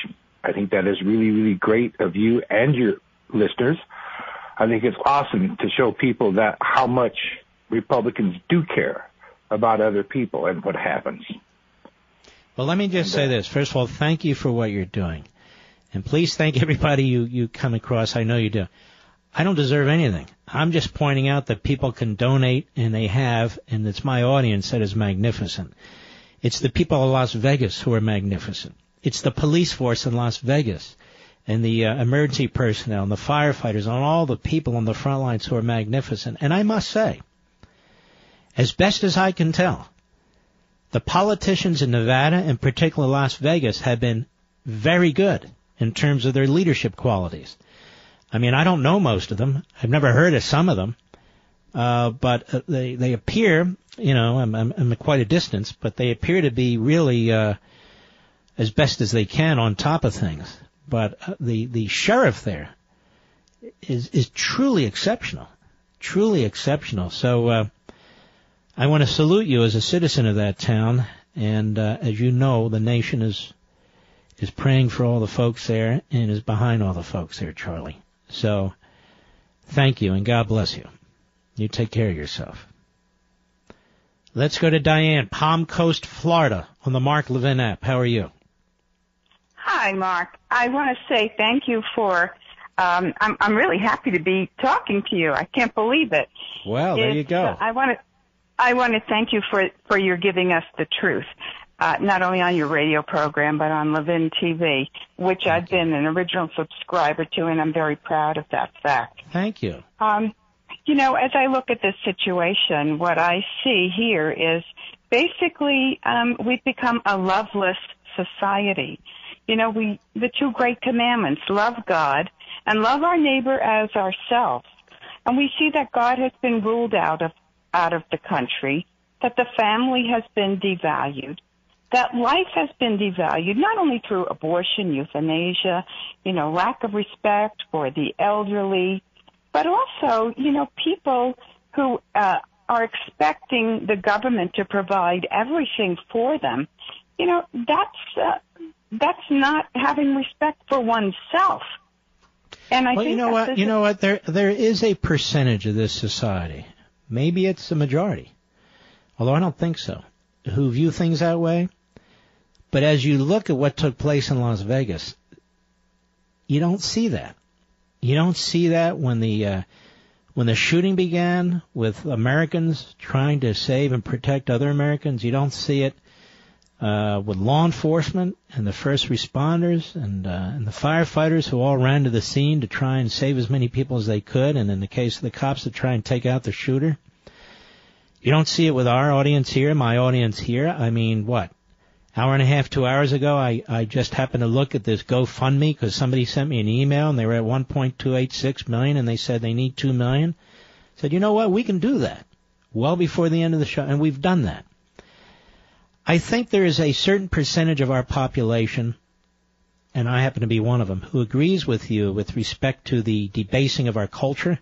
I think that is really, really great of you and your listeners. I think it's awesome to show people that how much Republicans do care about other people and what happens. Well, let me just say this. First of all, thank you for what you're doing. And please thank everybody you, you come across. I know you do. I don't deserve anything. I'm just pointing out that people can donate and they have, and it's my audience that is magnificent. It's the people of Las Vegas who are magnificent. It's the police force in Las Vegas and the uh, emergency personnel and the firefighters and all the people on the front lines who are magnificent. And I must say, as best as I can tell, the politicians in Nevada, in particular Las Vegas, have been very good in terms of their leadership qualities. I mean, I don't know most of them. I've never heard of some of them. Uh, but uh, they they appear, you know, I'm, I'm, I'm at quite a distance, but they appear to be really uh, as best as they can on top of things. But uh, the the sheriff there is is truly exceptional, truly exceptional. So uh, I want to salute you as a citizen of that town, and as you know, the nation is is praying for all the folks there and is behind all the folks there, Charlie. So thank you and God bless you. You take care of yourself. Let's go to Diane, Palm Coast, Florida, on the Mark Levin app. How are you? Hi, Mark. I want to say thank you for. Um, I'm I'm really happy to be talking to you. I can't believe it. Well, there you go. uh, I want to I want to thank you for for your giving us the truth, uh, not only on your radio program but on Levin TV, which I've been an original subscriber to, and I'm very proud of that fact. Thank you. Um, you know, as I look at this situation, what I see here is basically um, we've become a loveless society. You know, we the two great commandments: love God and love our neighbor as ourselves. And we see that God has been ruled out of out of the country, that the family has been devalued, that life has been devalued not only through abortion, euthanasia, you know, lack of respect for the elderly, but also, you know, people who uh, are expecting the government to provide everything for them. You know, that's uh, that's not having respect for oneself. And I well, think you know what? You know what? There there is a percentage of this society, maybe it's the majority, although I don't think so, who view things that way. But as you look at what took place in Las Vegas, you don't see that. You don't see that when the uh, when the shooting began with Americans trying to save and protect other Americans. You don't see it uh, with law enforcement and the first responders and, uh, and the firefighters who all ran to the scene to try and save as many people as they could, and in the case of the cops to try and take out the shooter. You don't see it with our audience here, my audience here. I mean, what? Hour and a half, two hours ago, I, I just happened to look at this GoFundMe because somebody sent me an email and they were at 1.286 million and they said they need 2 million. Said, you know what? We can do that well before the end of the show, and we've done that. I think there is a certain percentage of our population, and I happen to be one of them, who agrees with you with respect to the debasing of our culture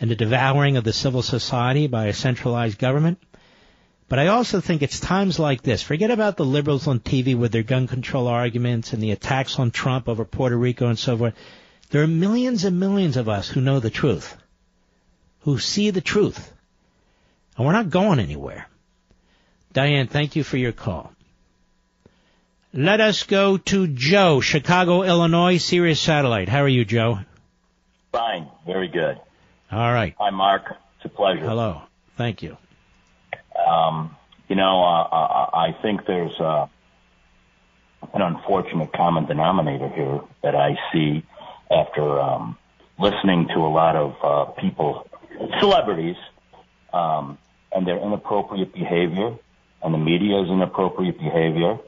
and the devouring of the civil society by a centralized government. But I also think it's times like this. Forget about the liberals on TV with their gun control arguments and the attacks on Trump over Puerto Rico and so forth. There are millions and millions of us who know the truth, who see the truth. And we're not going anywhere. Diane, thank you for your call. Let us go to Joe, Chicago, Illinois, Sirius Satellite. How are you, Joe? Fine. Very good. All right. Hi, Mark. It's a pleasure. Hello. Thank you. Um, you know, uh, I, think there's uh, an unfortunate common denominator here that I see after um, listening to a lot of uh, people, celebrities, um, and their inappropriate behavior, and the media's inappropriate behavior,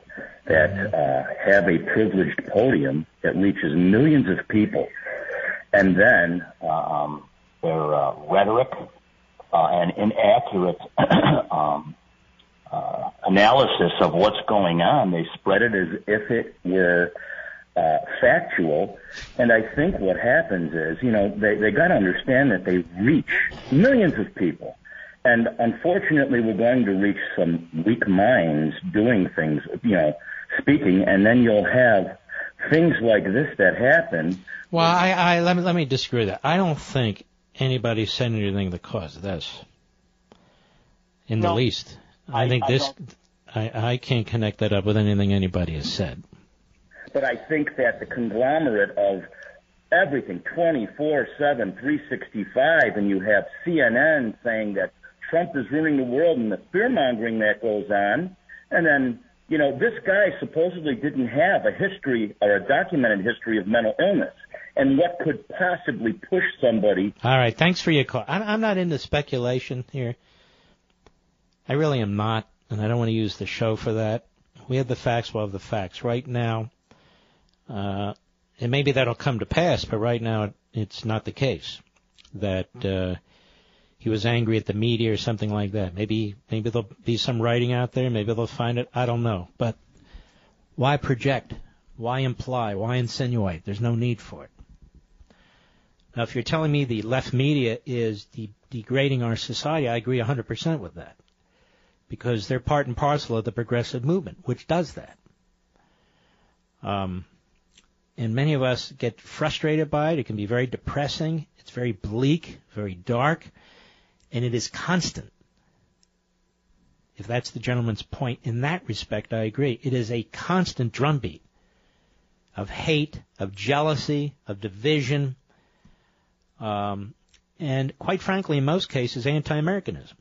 that uh, have a privileged podium that reaches millions of people, and then um, their uh, rhetoric uh, and inaccurate um, uh, analysis of what's going on. They spread it as if it were uh, factual. And I think what happens is, you know, they, they got to understand that they reach millions of people. And unfortunately, we're going to reach some weak minds doing things, you know, speaking, and then you'll have things like this that happen. Well, I, I let me let me disagree with that. I don't think anybody said anything that caused this. In the least. I, I- think I this, I, I can't connect that up with anything anybody has said. But I think that the conglomerate of everything 24 7, 365, and you have CNN saying that Trump is ruining the world and the fear mongering that goes on. And then, you know, this guy supposedly didn't have a history or a documented history of mental illness. And what could possibly push somebody All right, thanks for your call. I'm, not into speculation here. I really am not, and I don't want to use the show for that. We have the facts, we'll have the facts. Right now, uh, and maybe that'll come to pass, but right now it, it's not the case. That uh, he was angry at the media or something like that. Maybe maybe there'll be some writing out there. Maybe they'll find it. I don't know. But why project? Why imply? Why insinuate? There's no need for it. Now, if you're telling me the left media is de- degrading our society, I agree 100% with that. Because they're part and parcel of the progressive movement, which does that. Um, and many of us get frustrated by it. It can be very depressing. It's very bleak, very dark, and it is constant. If that's the gentleman's point in that respect, I agree. It is a constant drumbeat of hate, of jealousy, of division, um, and quite frankly, in most cases, anti-Americanism.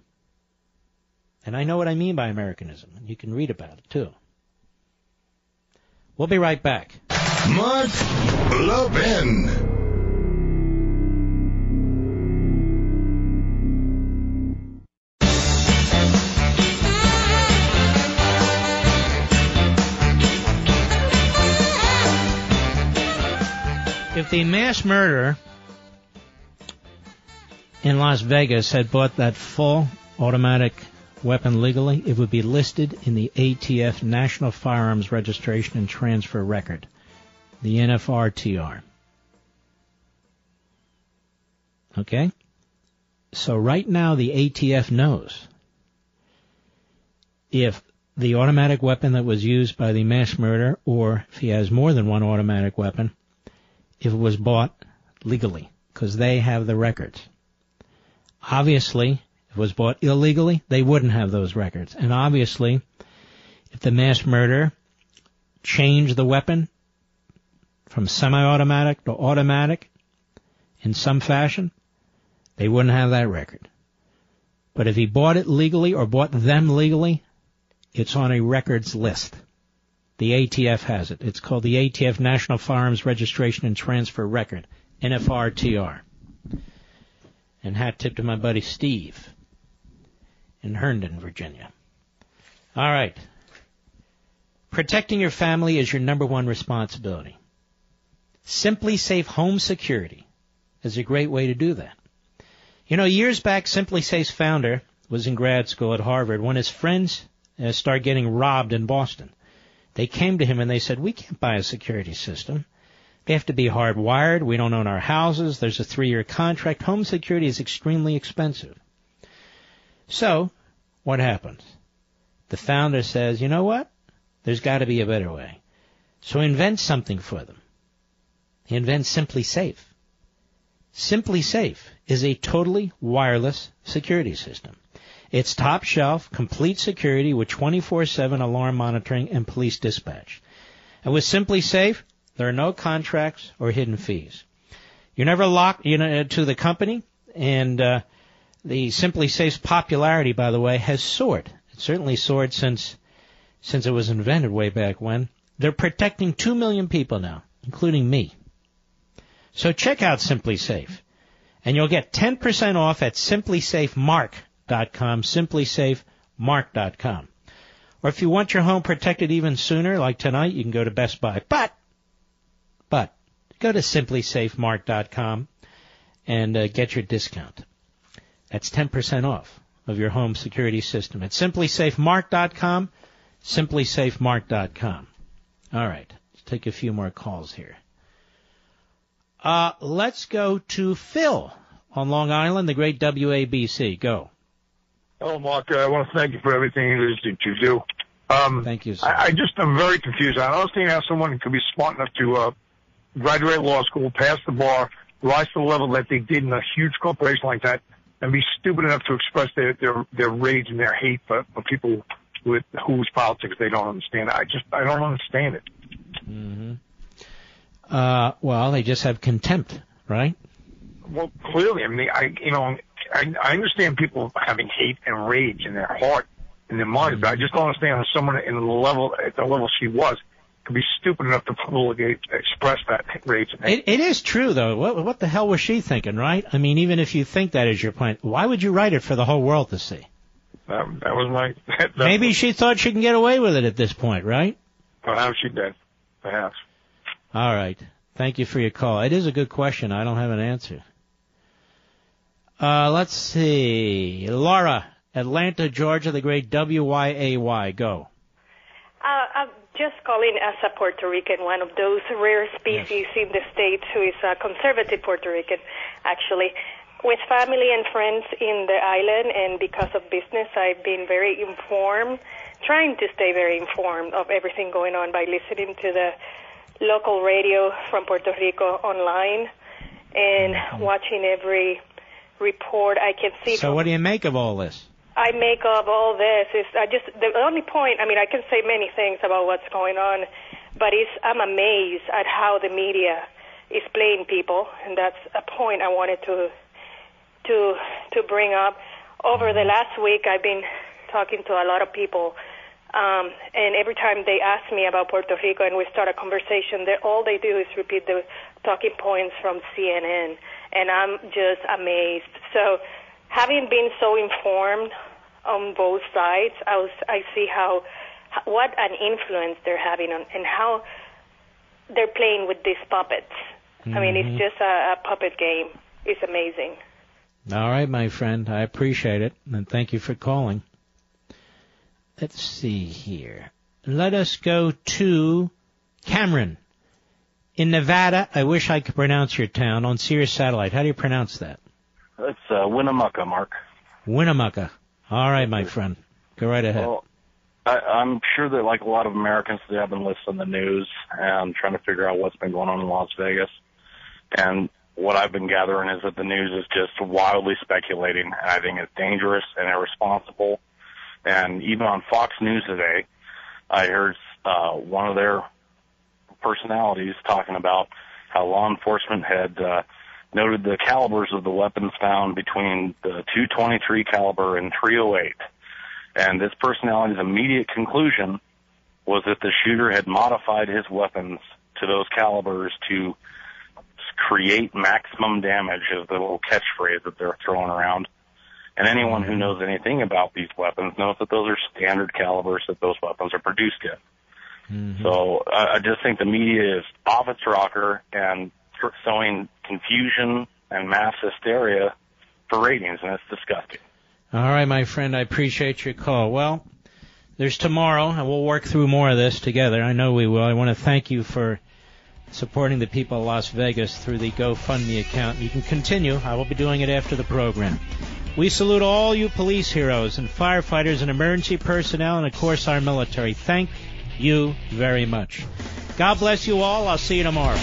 And I know what I mean by Americanism, and you can read about it too. We'll be right back. Mark Levin. If the mass murderer in Las Vegas had bought that full automatic weapon legally, it would be listed in the ATF National Firearms Registration and Transfer Record, the NFRTR. Okay? So right now the ATF knows if the automatic weapon that was used by the mass murderer, or if he has more than one automatic weapon, if it was bought legally, because they have the records. Obviously, if it was bought illegally, they wouldn't have those records. And obviously, if the mass murderer changed the weapon from semi-automatic to automatic in some fashion, they wouldn't have that record. But if he bought it legally or bought them legally, it's on a records list. The ATF has it. It's called the ATF National Firearms Registration and Transfer Record, NFRTR. And hat tip to my buddy Steve in Herndon, Virginia. All right. Protecting your family is your number one responsibility. SimpliSafe Home Security is a great way to do that. You know, years back, SimpliSafe's founder was in grad school at Harvard when his friends uh, started getting robbed in Boston. They came to him and they said, we can't buy a security system. They have to be hardwired. We don't own our houses. There's a three-year contract. Home security is extremely expensive. So, what happens? The founder says, you know what? There's got to be a better way. So he invents something for them. He invents SimpliSafe. Simply Safe is a totally wireless security system. It's top shelf, complete security with 24-7 alarm monitoring and police dispatch. And with SimpliSafe, there are no contracts or hidden fees. You're never locked you know, to the company, and uh, the SimpliSafe's popularity, by the way, has soared. It certainly soared since since it was invented way back when. They're protecting two million people now, including me. So check out Simply Safe, and you'll get 10% off at simplisafemark.com, simplisafemark.com. Or if you want your home protected even sooner, like tonight, you can go to Best Buy. But, go to simplisafemark.com and uh, get your discount. That's 10% off of your home security system at simplisafemark.com, simplisafemark.com. All right, let's take a few more calls here. Uh, let's go to Phil on Long Island, the great WABC. Go. Hello, Mark. Uh, I want to thank you for everything that you do. Um, thank you, sir. I, I just am very confused. I don't understand how someone could be smart enough to uh, graduate law school, pass the bar, rise to the level that they did in a huge corporation like that, and be stupid enough to express their their, their rage and their hate for, for people with whose politics they don't understand. I just I don't understand it. Mm-hmm. Uh, well, they just have contempt, right? Well, clearly, I mean, I you know, I, I understand people having hate and rage in their heart, in their mind, but I just don't understand how someone in the level at the level she was could be stupid enough to publicly express that rage. It, it is true, though. What, what the hell was she thinking, right? I mean, even if you think that is your point, why would you write it for the whole world to see? That, that was my. That, that Maybe she thought she can get away with it at this point, right? Perhaps she did. Perhaps. All right. Thank you for your call. It is a good question. I don't have an answer. Uh, let's see. Laura, Atlanta, Georgia, the great WYAY. Go. Uh, I'm just calling as a Puerto Rican, one of those rare species in the States who is a conservative Puerto Rican, actually. With family and friends in the island, and because of business, I've been very informed, trying to stay very informed of everything going on by listening to the local radio from Puerto Rico online and mm-hmm. watching every report I can see. So, what do you make of all this? I make of all this is I just the only point. I mean, I can say many things about what's going on, but it's I'm amazed at how the media is playing people, and that's a point I wanted to to to bring up. Over the last week, I've been talking to a lot of people, um, and every time they ask me about Puerto Rico and we start a conversation, all they do is repeat the talking points from CNN, and I'm just amazed. So having been so informed on both sides, I was I see how what an influence they're having on and how they're playing with these puppets. I mean, it's just a, a puppet game. It's amazing. All right, my friend. I appreciate it, and thank you for calling. Let's see here. Let us go to Cameron in Nevada. I wish I could pronounce your town on Sirius Satellite. How do you pronounce that? It's uh, Winnemucca, Mark. Winnemucca. All right, my friend. Go right ahead. Well, I, I'm sure that like a lot of Americans, they have been listening to the news and trying to figure out what's been going on in Las Vegas. And what I've been gathering is that the news is just wildly speculating, and I think it's dangerous and irresponsible. And even on Fox News today, I heard uh, one of their personalities talking about how law enforcement had uh, noted the calibers of the weapons found between the 223 caliber and 308. And this personality's immediate conclusion was that the shooter had modified his weapons to those calibers to create maximum damage is the little catchphrase that they're throwing around. And anyone who knows anything about these weapons knows that those are standard calibers that those weapons are produced in. Mm-hmm. So I, I just think the media is off its rocker and sowing confusion and mass hysteria for ratings, and it's disgusting. All right, my friend. I appreciate your call. Well, there's tomorrow, and we'll work through more of this together. I know we will. I want to thank you for supporting the people of Las Vegas through the GoFundMe account. You can continue. I will be doing it after the program. We salute all you police heroes and firefighters and emergency personnel and, of course, our military. Thank you very much. God bless you all. I'll see you tomorrow.